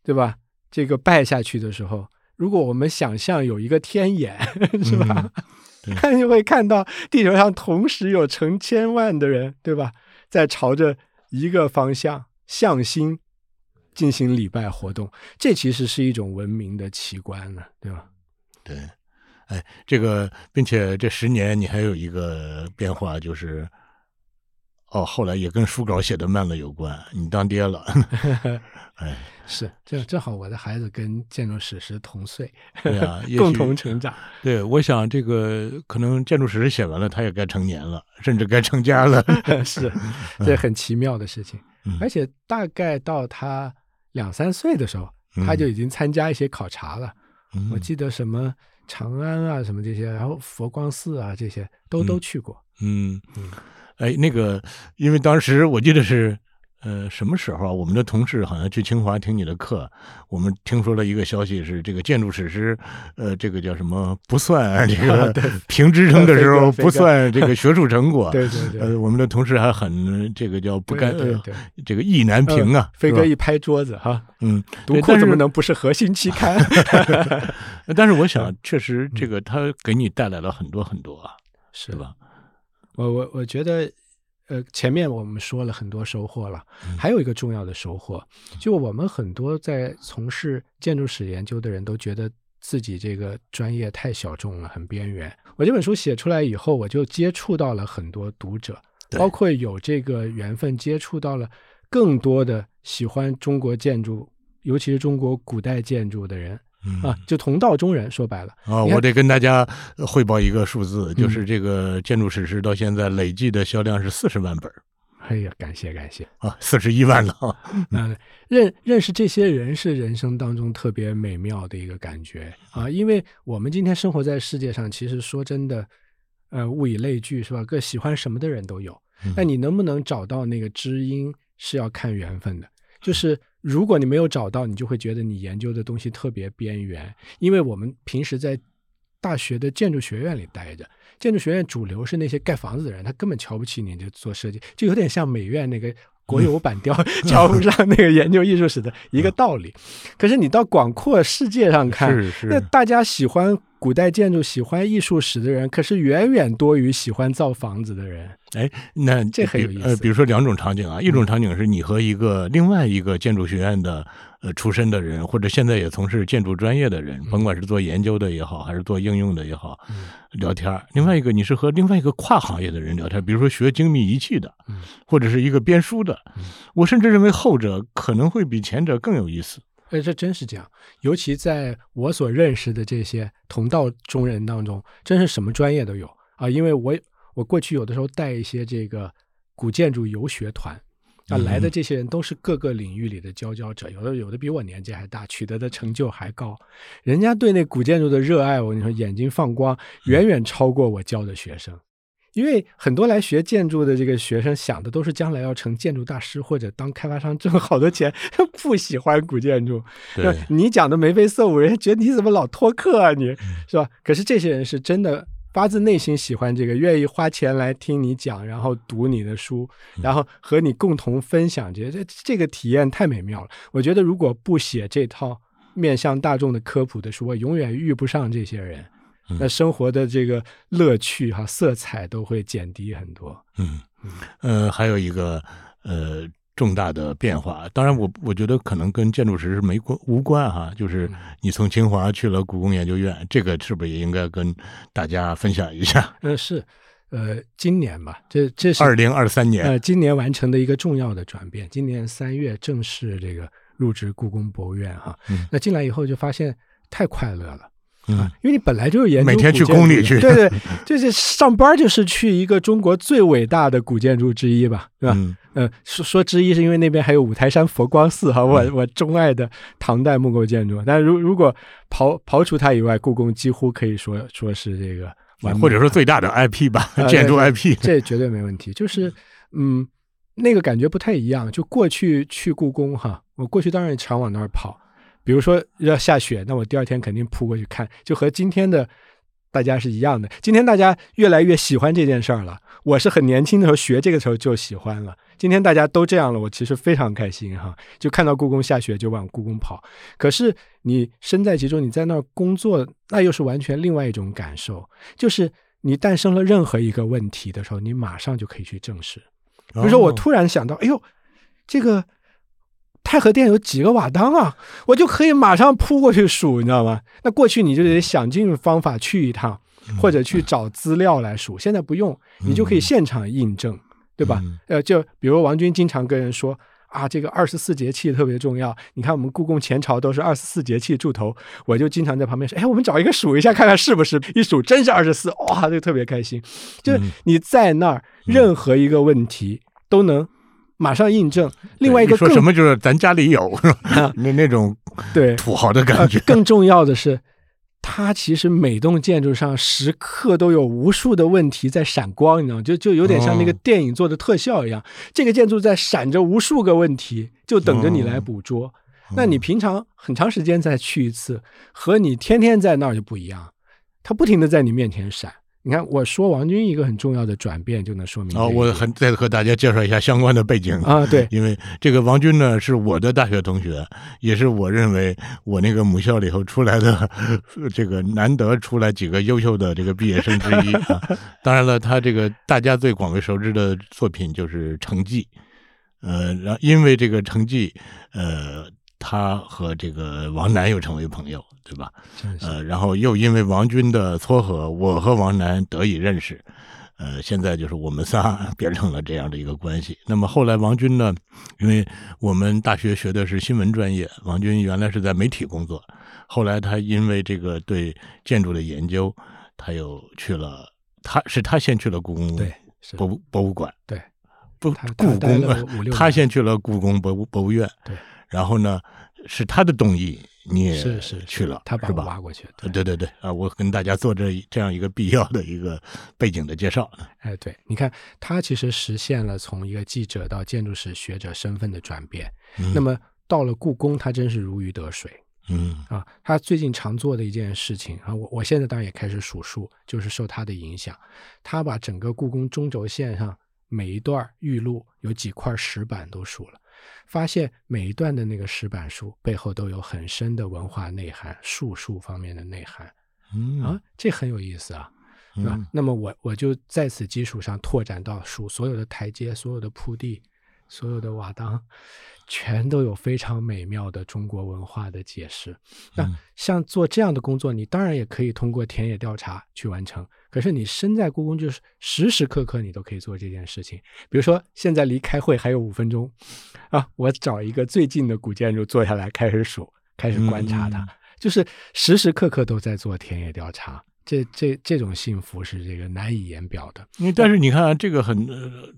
对吧？这个拜下去的时候，如果我们想象有一个天眼，[laughs] 是吧？对 [laughs] 看就会看到地球上同时有成千万的人，对吧？在朝着一个方向向心进行礼拜活动，这其实是一种文明的奇观呢，对吧？对，哎，这个，并且这十年你还有一个变化，就是，哦，后来也跟书稿写的慢了有关，你当爹了，[laughs] 哎，是，正正好我的孩子跟建筑史诗同岁，对啊，[laughs] 共同成长。对，我想这个可能建筑史诗写完了，他也该成年了，甚至该成家了。[laughs] 是，这很奇妙的事情。嗯而且大概到他两三岁的时候，他就已经参加一些考察了。嗯我记得什么长安啊，什么这些，然后佛光寺啊，这些都都去过。嗯嗯，哎，那个，因为当时我记得是，呃，什么时候啊？我们的同事好像去清华听你的课，我们听说了一个消息是，这个建筑史诗，呃，这个叫什么不算这个 [laughs] 评职称的时候不算这个学术成果。[laughs] 对对对呃，我们的同事还很这个叫不甘，这个意难平啊嗯。飞哥一拍桌子哈，嗯，读库怎么能不是核心期刊？[laughs] 但是我想，确实这个它给你带来了很多很多啊，是对？吧？我我我觉得，呃，前面我们说了很多收获了，嗯。还有一个重要的收获，就我们很多在从事建筑史研究的人都觉得自己这个专业太小众了，很边缘。我这本书写出来以后，我就接触到了很多读者，包括有这个缘分接触到了更多的喜欢中国建筑，尤其是中国古代建筑的人嗯啊，就同道中人。说白了，啊，我得跟大家呃汇报一个数字，就嗯是这个建筑史诗到现在累计的销量是四十万本儿哎呀，感谢感谢。啊，四十一万了啊。[laughs] 嗯，认认识这些人是人生当中特别美妙的一个感觉啊，因为我们今天生活在世界上，其实说真的，呃，物以类聚是吧？各喜欢什么的人都有。嗯那你能不能找到那个知音，是要看缘分的。就是如果你没有找到，你就会觉得你研究的东西特别边缘，因为我们平时在大学的建筑学院里待着，建筑学院主流是那些盖房子的人，他根本瞧不起你，就做设计，就有点像美院那个国有板雕 [laughs] [laughs] 瞧不上那个研究艺术史的一个道理。可是你到广阔世界上看，那大家喜欢古代建筑、喜欢艺术史的人，可是远远多于喜欢造房子的人。哎，那这很有意思呃比如说两种场景啊，一种场景是你和一个另外一个建筑学院的呃出身的人，或者现在也从事建筑专业的人，甭管是做研究的也好，还是做应用的也好，嗯聊天儿；另外一个你是和另外一个跨行业的人聊天，比如说学精密仪器的，嗯或者是一个编书的。我甚至认为后者可能会比前者更有意思。哎，这真是这样。尤其在我所认识的这些同道中人当中，真是什么专业都有啊。因为我我过去有的时候带一些这个古建筑游学团啊，来的这些人都是各个领域里的佼佼者，有的有的比我年纪还大，取得的成就还高。人家对那古建筑的热爱，我跟你说，眼睛放光，远远超过我教的学生。因为很多来学建筑的这个学生想的都是将来要成建筑大师或者当开发商挣好多钱，[laughs] 不喜欢古建筑。对你讲的眉飞色舞，人家觉得你怎么老托课啊你，是吧？可是这些人是真的发自内心喜欢这个，愿意花钱来听你讲，然后读你的书，然后和你共同分享这这这个体验太美妙了。我觉得如果不写这套面向大众的科普的书，我永远遇不上这些人。那生活的这个乐趣哈、色彩都会减低很多。嗯，呃，还有一个呃重大的变化，当然我我觉得可能跟建筑师是没关无关哈，就是你从清华去了故宫研究院，这个是不是也应该跟大家分享一下？呃，是，呃，今年吧，这这是 [laughs] 二零二三年，呃，今年完成的一个重要的转变。今年三月正式这个入职故宫博物院哈，嗯那进来以后就发现太快乐了。嗯啊，因为你本来就是研究每天去宫里去对对，就是上班就是去一个中国最伟大的古建筑之一吧，对吧？嗯呃，说说之一是因为那边还有五台山佛光寺哈，我我钟爱的唐代木构建筑。但如如果刨刨除它以外，故宫几乎可以说说是这个完或者说最大的 IP 吧，啊建筑 IP。这绝对没问题。就是嗯，那个感觉不太一样。就过去去故宫哈，我过去当然常往那儿跑。比如说要下雪，那我第二天肯定扑过去看，就和今天的大家是一样的。今天大家越来越喜欢这件事儿了。我是很年轻的时候学这个时候就喜欢了。今天大家都这样了，我其实非常开心哈。就看到故宫下雪就往故宫跑。可是你身在其中，你在那儿工作，那又是完全另外一种感受。就是你诞生了任何一个问题的时候，你马上就可以去正视。比如说，我哦突然想到，哎呦，这个太和殿有几个瓦当啊？我就可以马上扑过去数，你知道吗？那过去你就得想尽方法去一趟，或者去找资料来数。现在不用，你就可以现场印证，对吧？嗯呃，就比如王军经常跟人说。啊，这个二十四节气特别重要。你看，我们故宫前朝都是二十四节气柱头，我就经常在旁边说：“哎，我们找一个数一下，看看是不是。”一数真是二十四，哇，就特别开心。就是嗯你在那儿，任何一个问题都能马上印证。另外一个更说什么就是咱家里有，[laughs] 那那种对土豪的感呃觉。更重要的是，它其实每栋建筑上时刻都有无数的问题在闪光，你知道吗？就就有点像那个哦电影做的特效一样，这个建筑在闪着无数个问题，就等着你来捕捉。那你平常很长时间再去一次，和你天天在那儿就不一样，它不停的在你面前闪。你看，我说王军一个很重要的转变，就能说明啊，我很再和大家介绍一下相关的背景啊，对，因为这个王军呢是我的大学同学，也是我认为我那个母校里头出来的呃 [laughs] 这个难得出来几个优秀的这个毕业生之一啊。当然了，他这个大家最广为熟知的作品就是《成绩》，呃，然因为这个《成绩》，呃，他和这个王楠又成为朋友，对吧？呃，然后又因为王军的撮合，我和王楠得以认识。呃，现在就是我们仨变成了这样的一个关系。那么后来王军呢，因为我们大学学的是新闻专业，王军原来是在媒体工作，后来他因为这个对建筑的研究，他又去了，他是他先去了故宫对博物博物馆，对，故宫他先去了故宫博物博物院，对，然后呢是他的动议，你也是是去了，他把？我挖过去，对对对对啊，我跟大家做这这样一个必要的一个背景的介绍。哎，对，你看，他其实实现了从一个记者到建筑史学者身份的转变。嗯那么到了故宫，他真是如鱼得水嗯啊！他最近常做的一件事情啊，我我现在当然也开始数数，就是受他的影响，他把整个故宫中轴线上每一段玉露有几块石板都数了。发现每一段的那个石板书背后都有很深的文化内涵、术数方面的内涵嗯啊，这很有意思啊。是吧？嗯那么我我就在此基础上拓展到数所有的台阶、所有的铺地、所有的瓦当，全都有非常美妙的中国文化的解释。那嗯像做这样的工作，你当然也可以通过田野调查去完成。可是你身在故宫，就是时时刻刻你都可以做这件事情。比如说，现在离开会还有五分钟，啊，我找一个最近的古建筑坐下来开始数，开始观察它。嗯就是时时刻刻都在做田野调查，这这这种幸福是这个难以言表的。因为但是你看啊，这个很呃，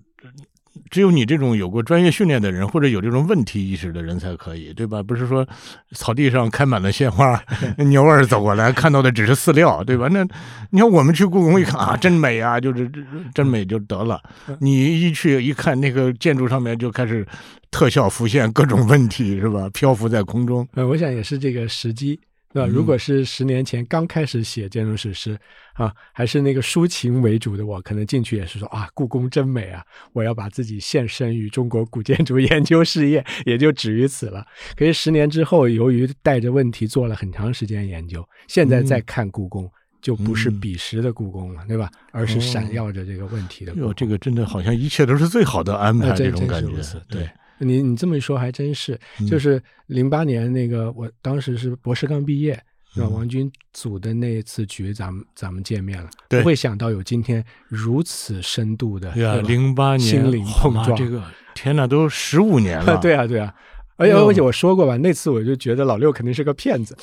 只有你这种有过专业训练的人，或者有这种问题意识的人才可以，对吧？不是说草地上开满了鲜花，牛儿走过来看到的只是饲料，对吧？那你看我们去故宫一看啊，真美啊，就是真美就得了。你一去一看，那个建筑上面就开始特效浮现各种问题，是吧？漂浮在空中。呃，我想也是这个时机。对吧？如果是十年前刚开始写建筑史诗啊，还是那个抒情为主的我，可能进去也是说啊，故宫真美啊，我要把自己献身于中国古建筑研究事业，[laughs] 也就止于此了。可是十年之后，由于带着问题做了很长时间研究，现在再看故宫，就不是彼时的故宫了，对吧？而是闪耀着这个问题的。哟，这个真的好像一切都是最好的安排，这种感觉，对。你你这么一说还真是，就是零八年那个，我当时是博士刚毕业，是吧？王军组的那一次局，咱们咱们见面了，不会想到有今天如此深度的，对啊，零八年心灵碰撞，这个天哪，都十五年了，[laughs] 对啊对啊，而且而且我说过吧，那次我就觉得老六肯定是个骗子，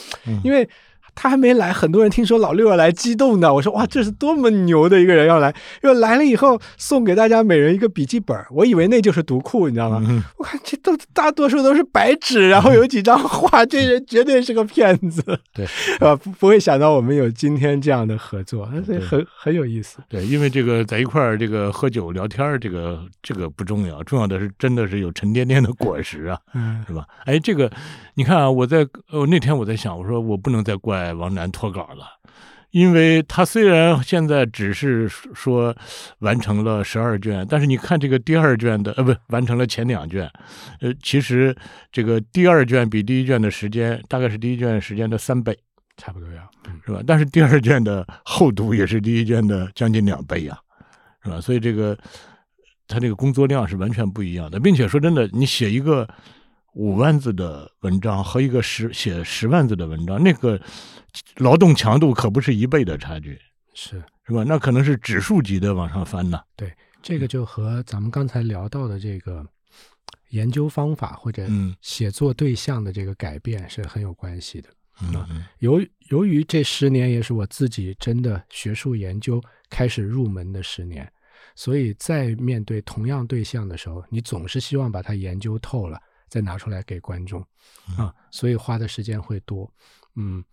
因为。他还没来，很多人听说老六要来，激动的。我说哇，这是多么牛的一个人要来！因为来了以后，送给大家每人一个笔记本，我以为那就是读库，你知道吗？我看这都大多数都是白纸，然后有几张画，这人绝对是个骗子。对，啊，不不会想到我们有今天这样的合作，这很很有意思。对，因为这个在一块儿这个喝酒聊天这个这个不重要，重要的是真的是有沉甸甸的果实啊，是吧？哎，这个你看啊，我在呃那天我在想，我说我不能再怪。王楠脱稿了，因为他虽然现在只是说完成了十二卷，但是你看这个第二卷的，呃，不，完成了前两卷，呃，其实这个第二卷比第一卷的时间大概是第一卷时间的三倍，差不多呀，是吧？但是第二卷的厚度也是第一卷的将近两倍呀，是吧？所以这个他这个工作量是完全不一样的，并且说真的，你写一个。五万字的文章和一个十写十万字的文章，那个劳动强度可不是一倍的差距，是是吧？那可能是指数级的往上翻呢。对，这个就和咱们刚才聊到的这个研究方法或者写作对象的这个改变是很有关系的。嗯，由由于这十年也是我自己真的学术研究开始入门的十年，所以在面对同样对象的时候，你总是希望把它研究透了。再拿出来给观众啊，所以花的时间会多。嗯，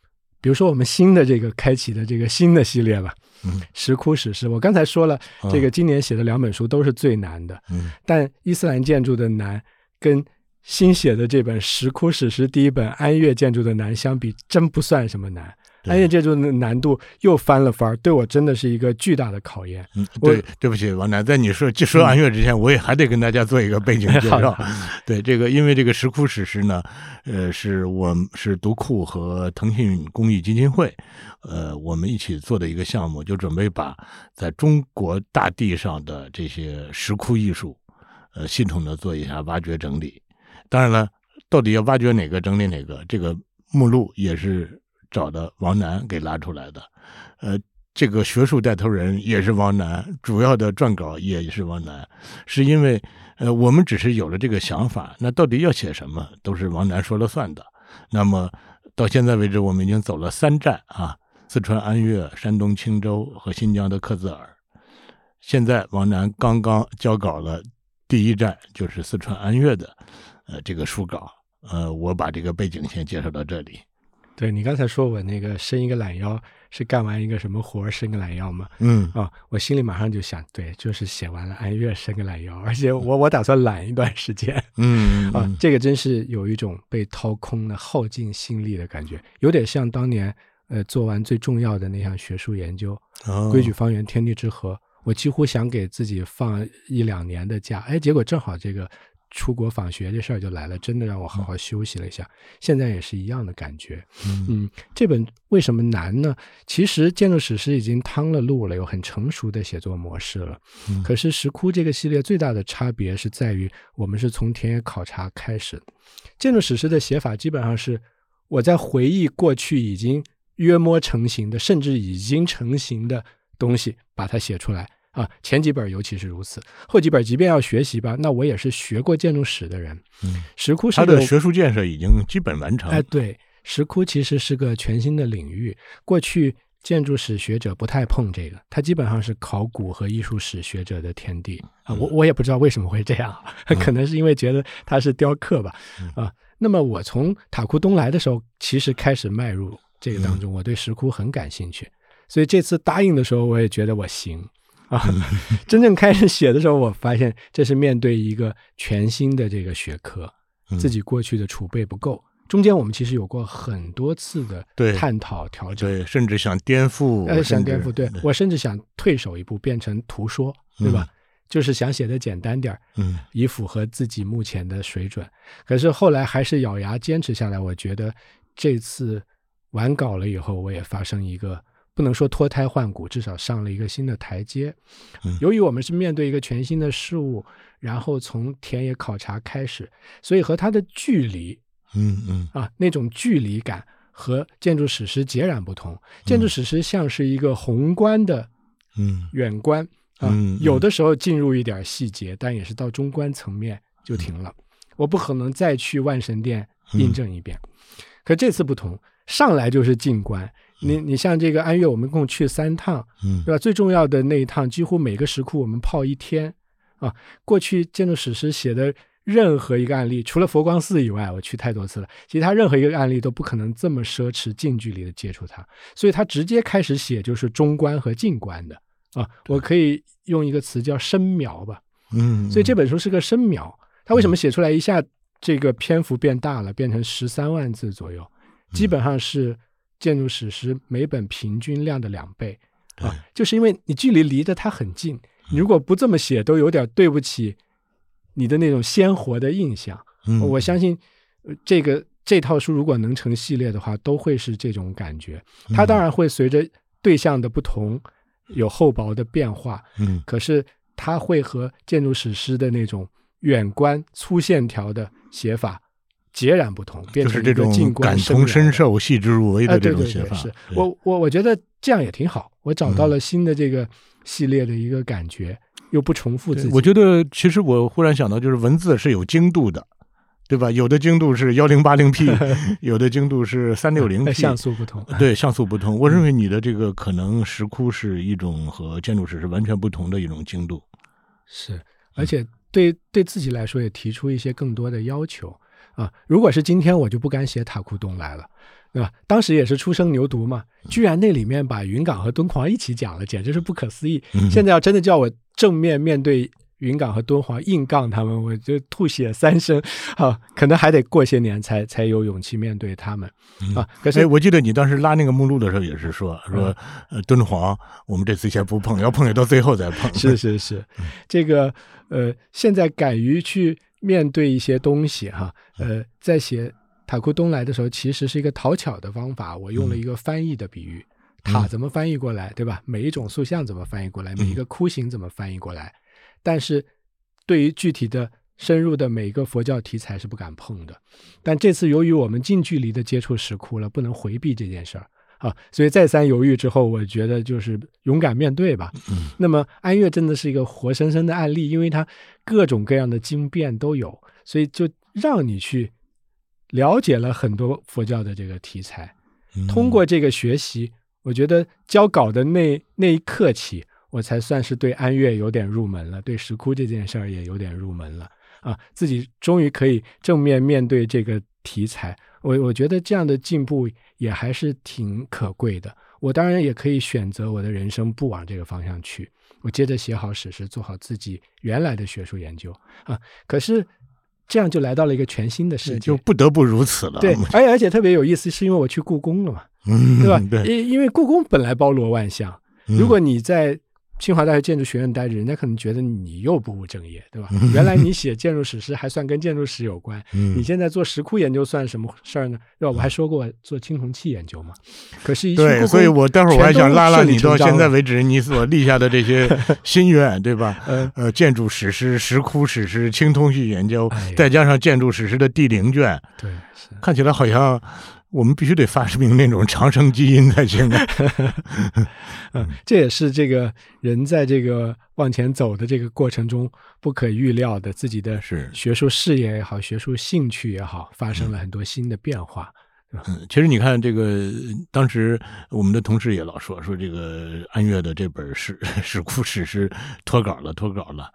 比如说我们新的这个开启的这个新的系列吧，嗯，石窟史诗。我刚才说了，这个今年写的两本书都是最难的，嗯，但伊斯兰建筑的难跟新写的这本石窟史诗第一本安岳建筑的难相比，真不算什么难。安岳建筑的难度又翻了番儿对我真的是一个巨大的考验。嗯，对，对不起，王楠，在你说说安岳之前，我也还得跟大家做一个背景介 [laughs] 绍。[laughs] 对这个，因为这个石窟史诗呢，呃，是我们是读库和腾讯公益基金会，呃，我们一起做的一个项目，就准备把在中国大地上的这些石窟艺术，呃，系统的做一下挖掘整理。当然了，到底要挖掘哪个，整理哪个，这个目录也是。找的王楠给拉出来的，呃，这个学术带头人也是王楠，主要的撰稿也是王楠，是因为，呃，我们只是有了这个想法，那到底要写什么，都是王楠说了算的。那么到现在为止，我们已经走了三站啊，四川安岳、山东青州和新疆的克孜尔。现在王楠刚刚交稿了第一站，就是四川安岳的，呃，这个书稿。呃，我把这个背景先介绍到这里。对你刚才说我那个伸一个懒腰是干完一个什么活伸个懒腰吗？嗯啊，我心里马上就想，对，就是写完了按月伸个懒腰，而且我我打算懒一段时间。嗯啊，这个真是有一种被掏空的耗尽心力的感觉，有点像当年呃做完最重要的那项学术研究《规矩方圆天地之和》，我几乎想给自己放一两年的假，哎，结果正好这个。出国访学这事儿就来了，真的让我好好休息了一下。现在也是一样的感觉。嗯，这本为什么难呢？其实建筑史诗已经趟了路了，有很成熟的写作模式了。可是石窟这个系列最大的差别是在于，我们是从田野考察开始。建筑史诗的写法基本上是我在回忆过去已经约摸成型的，甚至已经成型的东西，把它写出来。啊，前几本尤其是如此，后几本即便要学习吧，那我也是学过建筑史的人。嗯，石窟是他的学术建设已经基本完成。哎，对，石窟其实是个全新的领域。过去建筑史学者不太碰这个，它基本上是考古和艺术史学者的天地啊。我我也不知道为什么会这样，[laughs] 可能是因为觉得它是雕刻吧啊。那么我从塔库东来的时候，其实开始迈入这个当中，我对石窟很感兴趣，所以这次答应的时候，我也觉得我行啊。真正开始写的时候，我发现这是面对一个全新的这个学科，自己过去的储备不够。中间我们其实有过很多次的对探讨调整，对，甚至想颠覆，呃，想颠覆，对我甚至想退守一步，变成图说，对吧？就是想写的简单点儿，嗯以符合自己目前的水准。可是后来还是咬牙坚持下来。我觉得这次完稿了以后，我也发生一个不能说脱胎换骨，至少上了一个新的台阶。嗯由于我们是面对一个全新的事物，然后从田野考察开始，所以和它的距离嗯嗯啊，那种距离感和建筑史诗截然不同。建筑史诗像是一个宏观的嗯远观啊，嗯有的时候进入一点细节，但也是到中观层面就停了。我不可能再去万神殿印证一遍。可这次不同，上来就是近观。你你像这个安岳，我们共去三趟，嗯对吧？最重要的那一趟，几乎每个石窟我们泡一天啊。过去建筑史诗写的任何一个案例，除了佛光寺以外，我去太多次了，其他任何一个案例都不可能这么奢侈近距离的接触它，所以他直接开始写就是中观和近观的啊。我可以用一个词叫深描吧，嗯，所以这本书是个深描。他为什么写出来一下这个篇幅变大了，变成十三万字左右，基本上是建筑史诗每本平均量的两倍啊，就是因为你距离离得它很近，你如果不这么写，都有点对不起你的那种鲜活的印象。嗯。我相信呃这个这套书如果能成系列的话，都会是这种感觉。它当然会随着对象的不同有厚薄的变化，嗯。可是它会和建筑史诗的那种远观粗线条的写法截然不同，就是这种感同身。受、细致入微哎，的这种写法。我我我觉得这样也挺好，我找到嗯了新的这个系列的一个感觉，又不重复自己。我觉得其实我忽然想到，就是文字是有精度的，对吧？有的精度是幺零八零 P，[laughs] 有的精度是三六零哎 [laughs] P，像素不同。对 [laughs] 像素不同。我认为你的这个可能石窟是一种和建筑史是完全不同的一种精度。是，而且对对自己来说也提出一些更多的要求啊。如果是今天，我就不敢写塔库东来了，对吧？当时也是初生牛犊嘛，居然那里面把云冈和敦煌一起讲了，简直是不可思议。嗯现在要真的叫我正面面对云冈和敦煌硬杠他们，我就吐血三升啊！可能还得过些年才才有勇气面对他们啊。可哎，我记得你当时拉那个目录的时候也是说说，呃，敦煌我们这次先不碰，要碰也到最后再碰。是是是，这个呃，现在敢于去面对一些东西哈，呃，在写塔库东来的时候，其实是一个讨巧的方法，我用了一个翻译的比喻，塔怎么翻译过来，对吧？每一种塑像怎么翻译过来，每一个窟形怎么翻译过来，但是对于具体的。深入的每一个佛教题材是不敢碰的，但这次由于我们近距离的接触石窟了，不能回避这件事儿啊，所以再三犹豫之后，我觉得就是勇敢面对吧。那么安岳真的是一个活生生的案例，因为它各种各样的经变都有，所以就让你去了解了很多佛教的这个题材。嗯通过这个学习，我觉得交稿的那那一刻起，我才算是对安岳有点入门了，对石窟这件事儿也有点入门了啊，自己终于可以正面面对这个题材。我我觉得这样的进步也还是挺可贵的。我当然也可以选择我的人生不往这个方向去，我接着写好史诗，做好自己原来的学术研究啊。可是这样就来到了一个全新的世界，就不得不如此了。对，[laughs] [laughs] 而且而且特别有意思，是因为我去故宫了嘛，嗯，对吧？对，因因为故宫本来包罗万象，嗯如果你在清华大学建筑学院待着，人家可能觉得你又不务正业，对吧？原来你写建筑史诗还算跟建筑史有关，[laughs] 嗯你现在做石窟研究算什么事儿呢？对吧？我还说过做青铜器研究嘛，[laughs] 可是一对，所以我待会儿我还想拉拉你到现在为为止你所立下的这些心愿，对吧？呃 [laughs] 呃，建筑史诗、石窟史诗、青铜器研究哎，再加上建筑史诗的第零卷，对。看起来好像我们必须得发明那种长生基因才行啊。[laughs] 嗯，这也是这个人在这个往前走的这个过程中不可预料的，自己的是学术事业也好，学术兴趣也好，发生了很多新的变化。嗯，其实你看这个，当时我们的同事也老说说这个安岳的这本史 [laughs] 史故事诗脱稿了，脱稿了。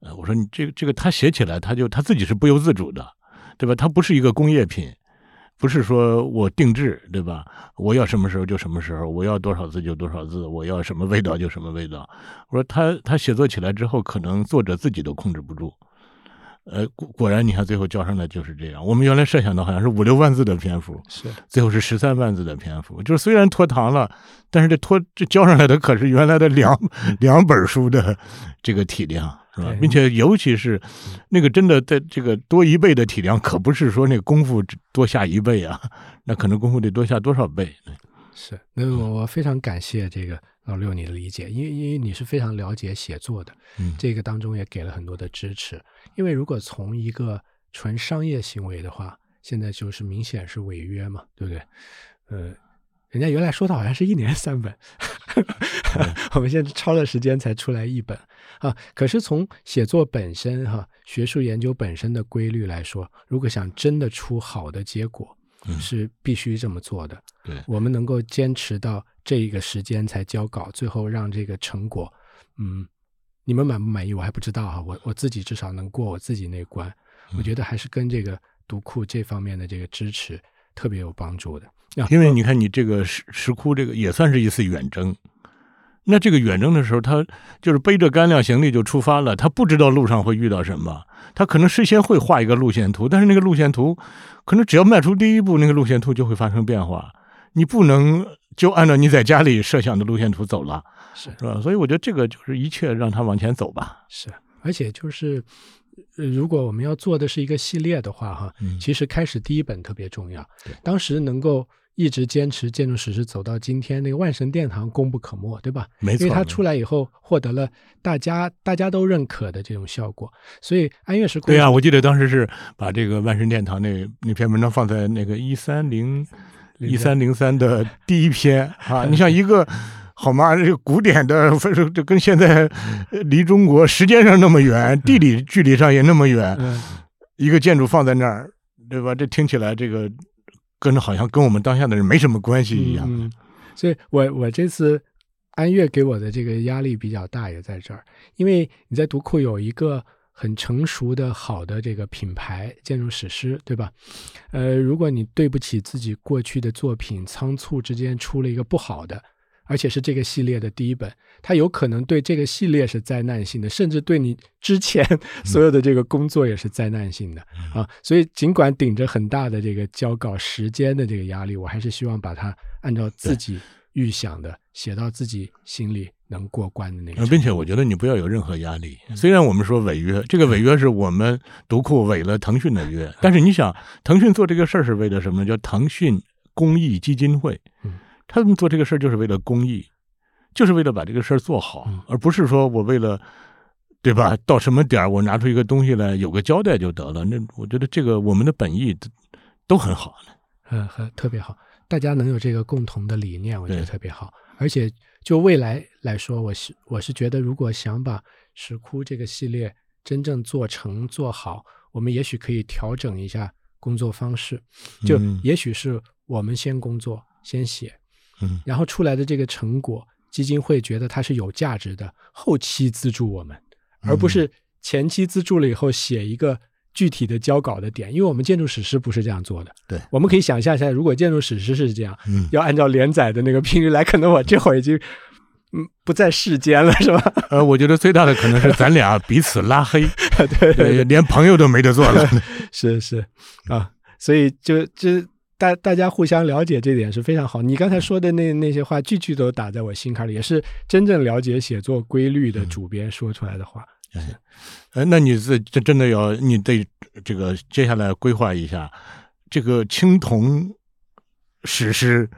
呃，我说你这个这个他写起来，他就他自己是不由自主的，对吧？他不是一个工业品，不是说我定制，对吧？我要什么时候就什么时候，我要多少字就多少字，我要什么味道就什么味道。我说他他写作起来之后，可能作者自己都控制不住。呃，果果然，你看最后交上来就是这样。我们原来设想的好像是五六万字的篇幅，是最后是十三万字的篇幅。就是虽然拖堂了，但是这拖这交上来的可是原来的两两本书的这个体量，是吧？并且尤其是那个真的在这个多一倍的体量，可不是说那个功夫多下一倍啊，那可能功夫得多下多少倍。是，那我我非常感谢这个老六你的理解，因为因为你是非常了解写作的，嗯这个当中也给了很多的支持。因为如果从一个纯商业行为的话，现在就是明显是违约嘛，对不对？呃，人家原来说的好像是一年三本，[laughs] 我们现在超了时间才出来一本啊。可是从写作本身哈、学术研究本身的规律来说，如果想真的出好的结果，嗯是必须这么做的。对我们能够坚持到这一个时间才交稿，最后让这个成果，嗯，你们满不满意我还不知道哈，我我自己至少能过我自己那关，我觉得还是跟这个读库这方面的这个支持特别有帮助的。啊因为你看，你这个石石窟这个也算是一次远征。那这个远征的时候，他就是背着干粮行李就出发了，他不知道路上会遇到什么，他可能事先会画一个路线图，但是那个路线图可能只要迈出第一步，那个路线图就会发生变化。你不能就按照你在家里设想的路线图走了，是是吧？所以我觉得这个就是一切让它往前走吧。是，而且就是，呃，如果我们要做的是一个系列的话，哈，嗯其实开始第一本特别重要对。当时能够一直坚持建筑史诗走到今天，那个万神殿堂功不可没，对吧？没错，因为它出来以后获得了大家大家都认可的这种效果，所以安岳石窟对呀、我记得当时是把这个万神殿堂那那篇文章放在那个一三零一三零三的第一篇啊。你像一个好吗？这个古典的，分 [laughs] 是这跟现在呃离中国时间上那么远，地理距离上也那么远，嗯，一个建筑放在那儿，对吧？这听起来这个跟好像跟我们当下的人没什么关系一样。嗯，所以我我这次安岳给我的这个压力比较大，也在这儿，因为你在读库有一个很成熟的好的这个品牌建筑史诗，对吧？呃，如果你对不起自己过去的作品，仓促之间出了一个不好的。而且是这个系列的第一本，它有可能对这个系列是灾难性的，甚至对你之前所有的这个工作也是灾难性的、啊。所以尽管顶着很大的这个交稿时间的这个压力，我还是希望把它按照自己预想的写到自己心里能过关的那个并且我觉得你不要有任何压力。虽然我们说违约，这个违约是我们读库违了腾讯的约，但是你想，腾讯做这个事儿是为了什么呢？叫腾讯公益基金会嗯。他们做这个事儿就是为了公益，就是为了把这个事儿做好嗯，而不是说我为了，对吧？到什么点儿我拿出一个东西来有个交代就得了。那我觉得这个我们的本意都都很好呢。嗯，很特别好，大家能有这个共同的理念，我觉得特别好。而且就未来来说，我是我是觉得，如果想把石窟这个系列真正做成做好，我们也许可以调整一下工作方式，就嗯也许是我们先工作，先写，嗯，然后出来的这个成果，基金会觉得它是有价值的，后期资助我们，而不是前期资助了以后写一个具体的交稿的点，因为我们建筑史诗不是这样做的。对。我们可以想象一下，如果建筑史诗是这样，嗯。要按照连载的那个频率来，可能我这会儿已经嗯不在世间了，是吧？呃，我觉得最大的可能是咱俩彼此拉黑，[laughs] 对对对，连朋友都没得做了。[laughs] 是是。啊，所以就就大大家互相了解这点是非常好。你刚才说的那那些话，句句都打在我心坎里，也是真正了解写作规律的主编说出来的话。呃，那你这这真的要你对这个接下来规划一下这个青铜史诗，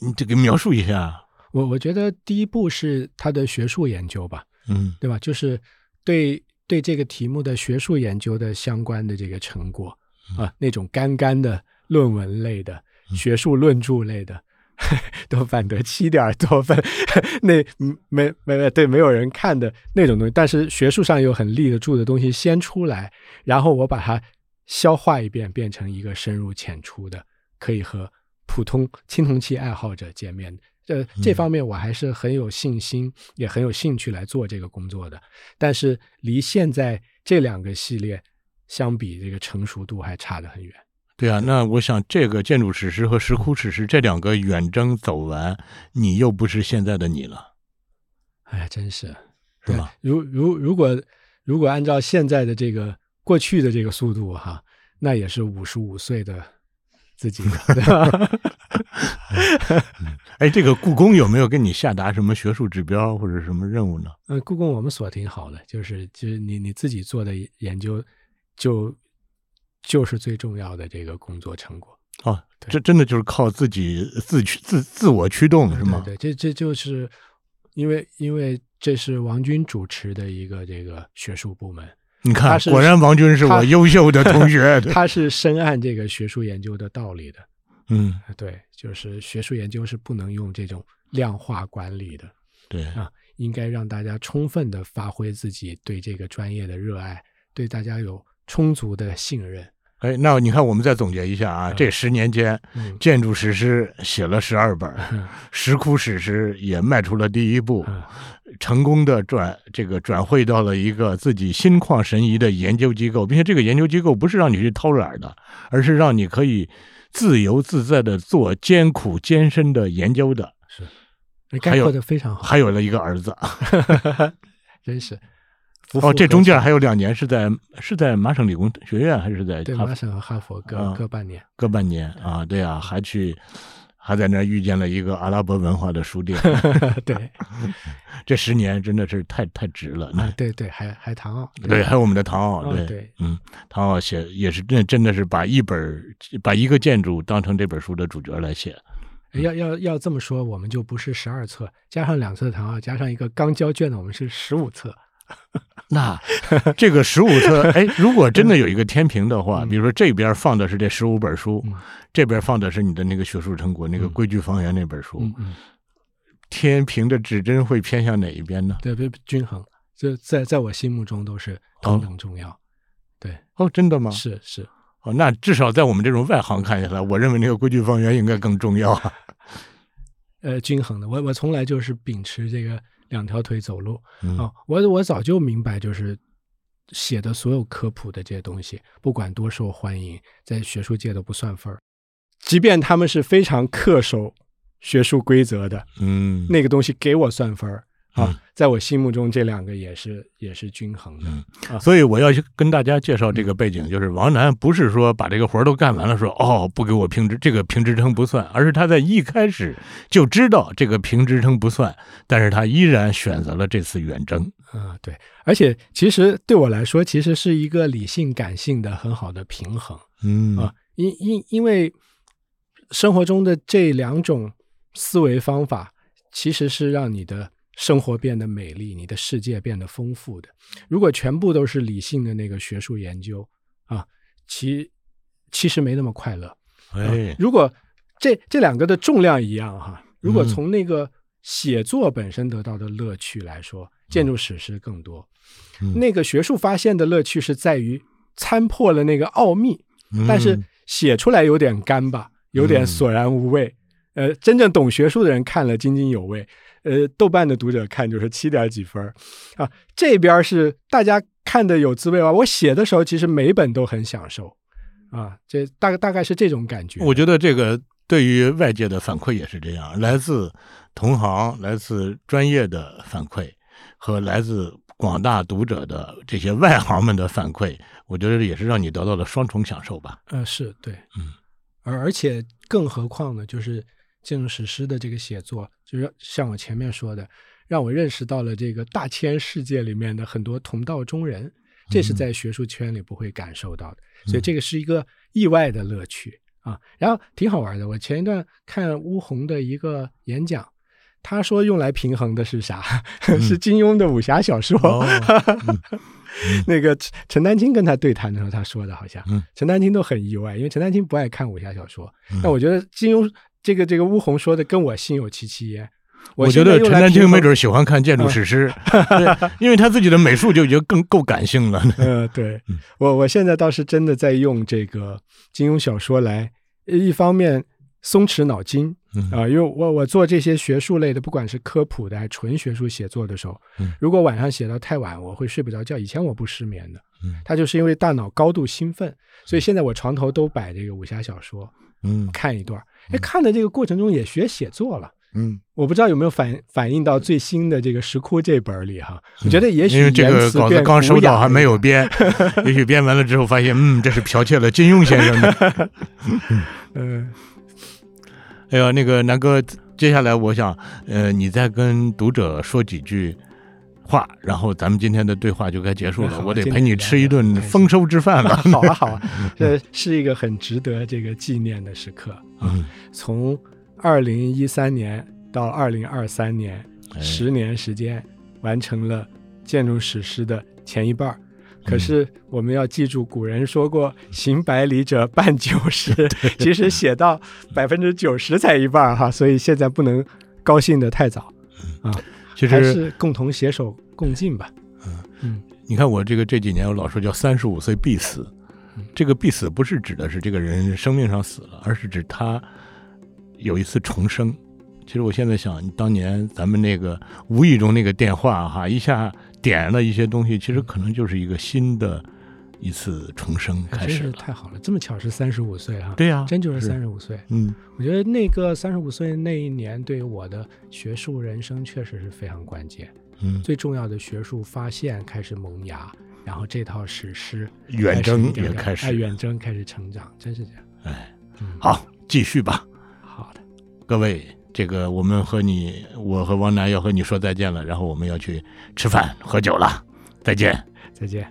你这个描述一下。我我觉得第一步是他的学术研究吧，嗯对吧？就是对对这个题目的学术研究的相关的这个成果啊，那种干干的论文类的、学术论著类的，[laughs] 都反得七点多分，[laughs] 那嗯没没没对没有人看的那种东西，但是学术上有很立得住的东西先出来，然后我把它消化一遍，变成一个深入浅出的。可以和普通青铜器爱好者见面。呃，这方面我还是很有信心，也很有兴趣来做这个工作的。但是离现在这两个系列相比，这个成熟度还差得很远。对啊，那我想这个建筑史诗和石窟史诗这两个远征走完，你又不是现在的你了，哎呀，真是，是对吧？如如如果如果按照现在的这个过去的这个速度哈，那也是五十五岁的自己了，[laughs] 对 [laughs] 吧？哎，这个故宫有没有给你下达什么学术指标或者什么任务呢？嗯，故宫我们所挺好的，就是就是你你自己做的研究，就就是最重要的这个工作成果。啊，对这真的就是靠自己自驱自自我驱动是吗？对对，这这就是因为因为这是王军主持的一个这个学术部门，你看果然王军是我 [laughs] 优秀的同学。对他是深谙这个学术研究的道理的。[laughs] 嗯，对，就是学术研究是不能用这种量化管理的对，啊，应该让大家充分的发挥自己对这个专业的热爱，对大家有充足的信任。哎，那你看，我们再总结一下啊，这十年间，嗯建筑史诗写了十二本，嗯石窟史诗也迈出了第一步，嗯成功的转这个转会到了一个自己心旷神怡的研究机构，并且这个研究机构不是让你去偷懒的，而是让你可以自由自在的做艰苦艰深的研究的。是概括的非常好，还有了一个儿子，[laughs] 真是。夫哦，这中间还有两年是在是在麻省理工学院还是在对麻省和哈佛各、啊各半年。各半年啊？对啊，还去还在那儿遇见了一个阿拉伯文化的书店。[laughs] [laughs] 对这十年真的是太太值了。啊，对对，还还唐奥。对，还有我们的唐奥，对，啊对嗯，唐奥写也是真真的是把一本把一个建筑当成这本书的主角来写。要要要这么说，我们就不是十二册，加上两册唐奥，加上一个刚交卷的，我们是十五册。[laughs] 那这个十五册，[laughs] 哎，如果真的有一个天平的话，嗯比如说这边放的是这十五本书，嗯这边放的是你的那个学术成果，那个《规矩方圆》那本书，天平的指针会偏向哪一边呢？对，不均衡，这在在我心目中都是同等重要。对，哦，真的吗？是是，哦，那至少在我们这种外行看下来，我认为那个《规矩方圆》应该更重要啊。[laughs] 呃，均衡的。我我从来就是秉持这个两条腿走路嗯啊、我我早就明白，就是写的所有科普的这些东西，不管多受欢迎，在学术界都不算分儿。即便他们是非常恪守学术规则的，嗯，那个东西给我算分儿啊嗯，在我心目中这两个也是也是均衡的。嗯所以我要去跟大家介绍这个背景，就是王楠不是说把这个活儿都干完了，说哦不给我评职，这个评职称不算，而是他在一开始就知道这个评职称不算，但是他依然选择了这次远征。啊，对，而且其实对我来说，其实是一个理性感性的很好的平衡。嗯。啊，因因因为生活中的这两种思维方法，其实是让你的生活变得美丽，你的世界变得丰富的。如果全部都是理性的那个学术研究啊，其其实没那么快乐。哎，如果这这两个的重量一样哈，如果嗯从那个写作本身得到的乐趣来说，建筑史诗更多。嗯那个学术发现的乐趣是在于参破了那个奥秘，但是嗯写出来有点干巴，有点索然无味。呃，真正懂学术的人看了津津有味。呃，豆瓣的读者看就是七点几分啊。这边是大家看的有滋味啊。我写的时候其实每本都很享受啊，这大概大概是这种感觉。我觉得这个对于外界的反馈也是这样，来自同行、来自专业的反馈和来自广大读者的这些外行们的反馈，我觉得也是让你得到了双重享受吧。呃，是对，嗯，而而且更何况呢，就是建筑史诗的这个写作，就是像我前面说的，让我认识到了这个大千世界里面的很多同道中人，这是在学术圈里不会感受到的，所以这个是一个意外的乐趣啊。然后挺好玩的，我前一段看乌宏的一个演讲。他说用来平衡的是啥？[laughs] 是金庸的武侠小说。哦 [laughs] 那个陈陈丹青跟他对谈的时候，他说的好像，嗯陈丹青都很意外，因为陈丹青不爱看武侠小说。嗯我觉得金庸这个这个乌宏说的跟我心有戚戚焉。我觉得陈丹青没准喜欢看建筑史诗，[laughs] [laughs] 因为他自己的美术就已经更够感性了。呃，[laughs] 对。嗯。我我现在倒是真的在用这个金庸小说来一方面松弛脑筋嗯。啊、因为我我做这些学术类的，不管是科普的还是纯学术写作的时候，嗯。如果晚上写到太晚，我会睡不着觉。以前我不失眠的，嗯。它就是因为大脑高度兴奋，所以现在我床头都摆这个武侠小说，嗯。看一段儿。哎，看的这个过程中也学写作了。嗯，我不知道有没有反反映到最新的这个《石窟》这本儿里哈？我觉得也许因为这个稿子刚收到还没有编，[laughs] 也许编完了之后发现，嗯，这是剽窃了金庸先生的。[laughs] 嗯，哎呀，那个南哥，接下来我想，呃，你再跟读者说几句话，然后咱们今天的对话就该结束了。我得陪你吃一顿丰收之饭了。[laughs] 好啊好 [laughs] 啊，这是一个很值得这个纪念的时刻啊！嗯从二零一三年到二零二三年，哎十年时间完成了建筑史诗的前一半儿。可是我们要记住，古人说过“行百里者半九十 [laughs] ”，其实写到百分之九十才一半儿哈，所以现在不能高兴的太早啊，还其实是共同携手共进吧。嗯嗯你看我这个这几年，我老说叫三十五岁必死，这个必死不是指的是这个人生命上死了，而是指他有一次重生。其实我现在想，当年咱们那个无意中那个电话哈，一下点了一些东西，其实可能就是一个新的一次重生开真是始了。太好了，这么巧是三十五岁哈，对呀、真就是三十五岁。嗯我觉得那个三十五岁那一年对于我的学术人生确实是非常关键，嗯，最重要的学术发现开始萌芽，然后这套史诗远征也开始哎，远征开始成长，真是这样。哎，嗯，好，继续吧，好的，各位。这个我们和你，我和王楠要和你说再见了，然后我们要去吃饭喝酒了，再见。再见。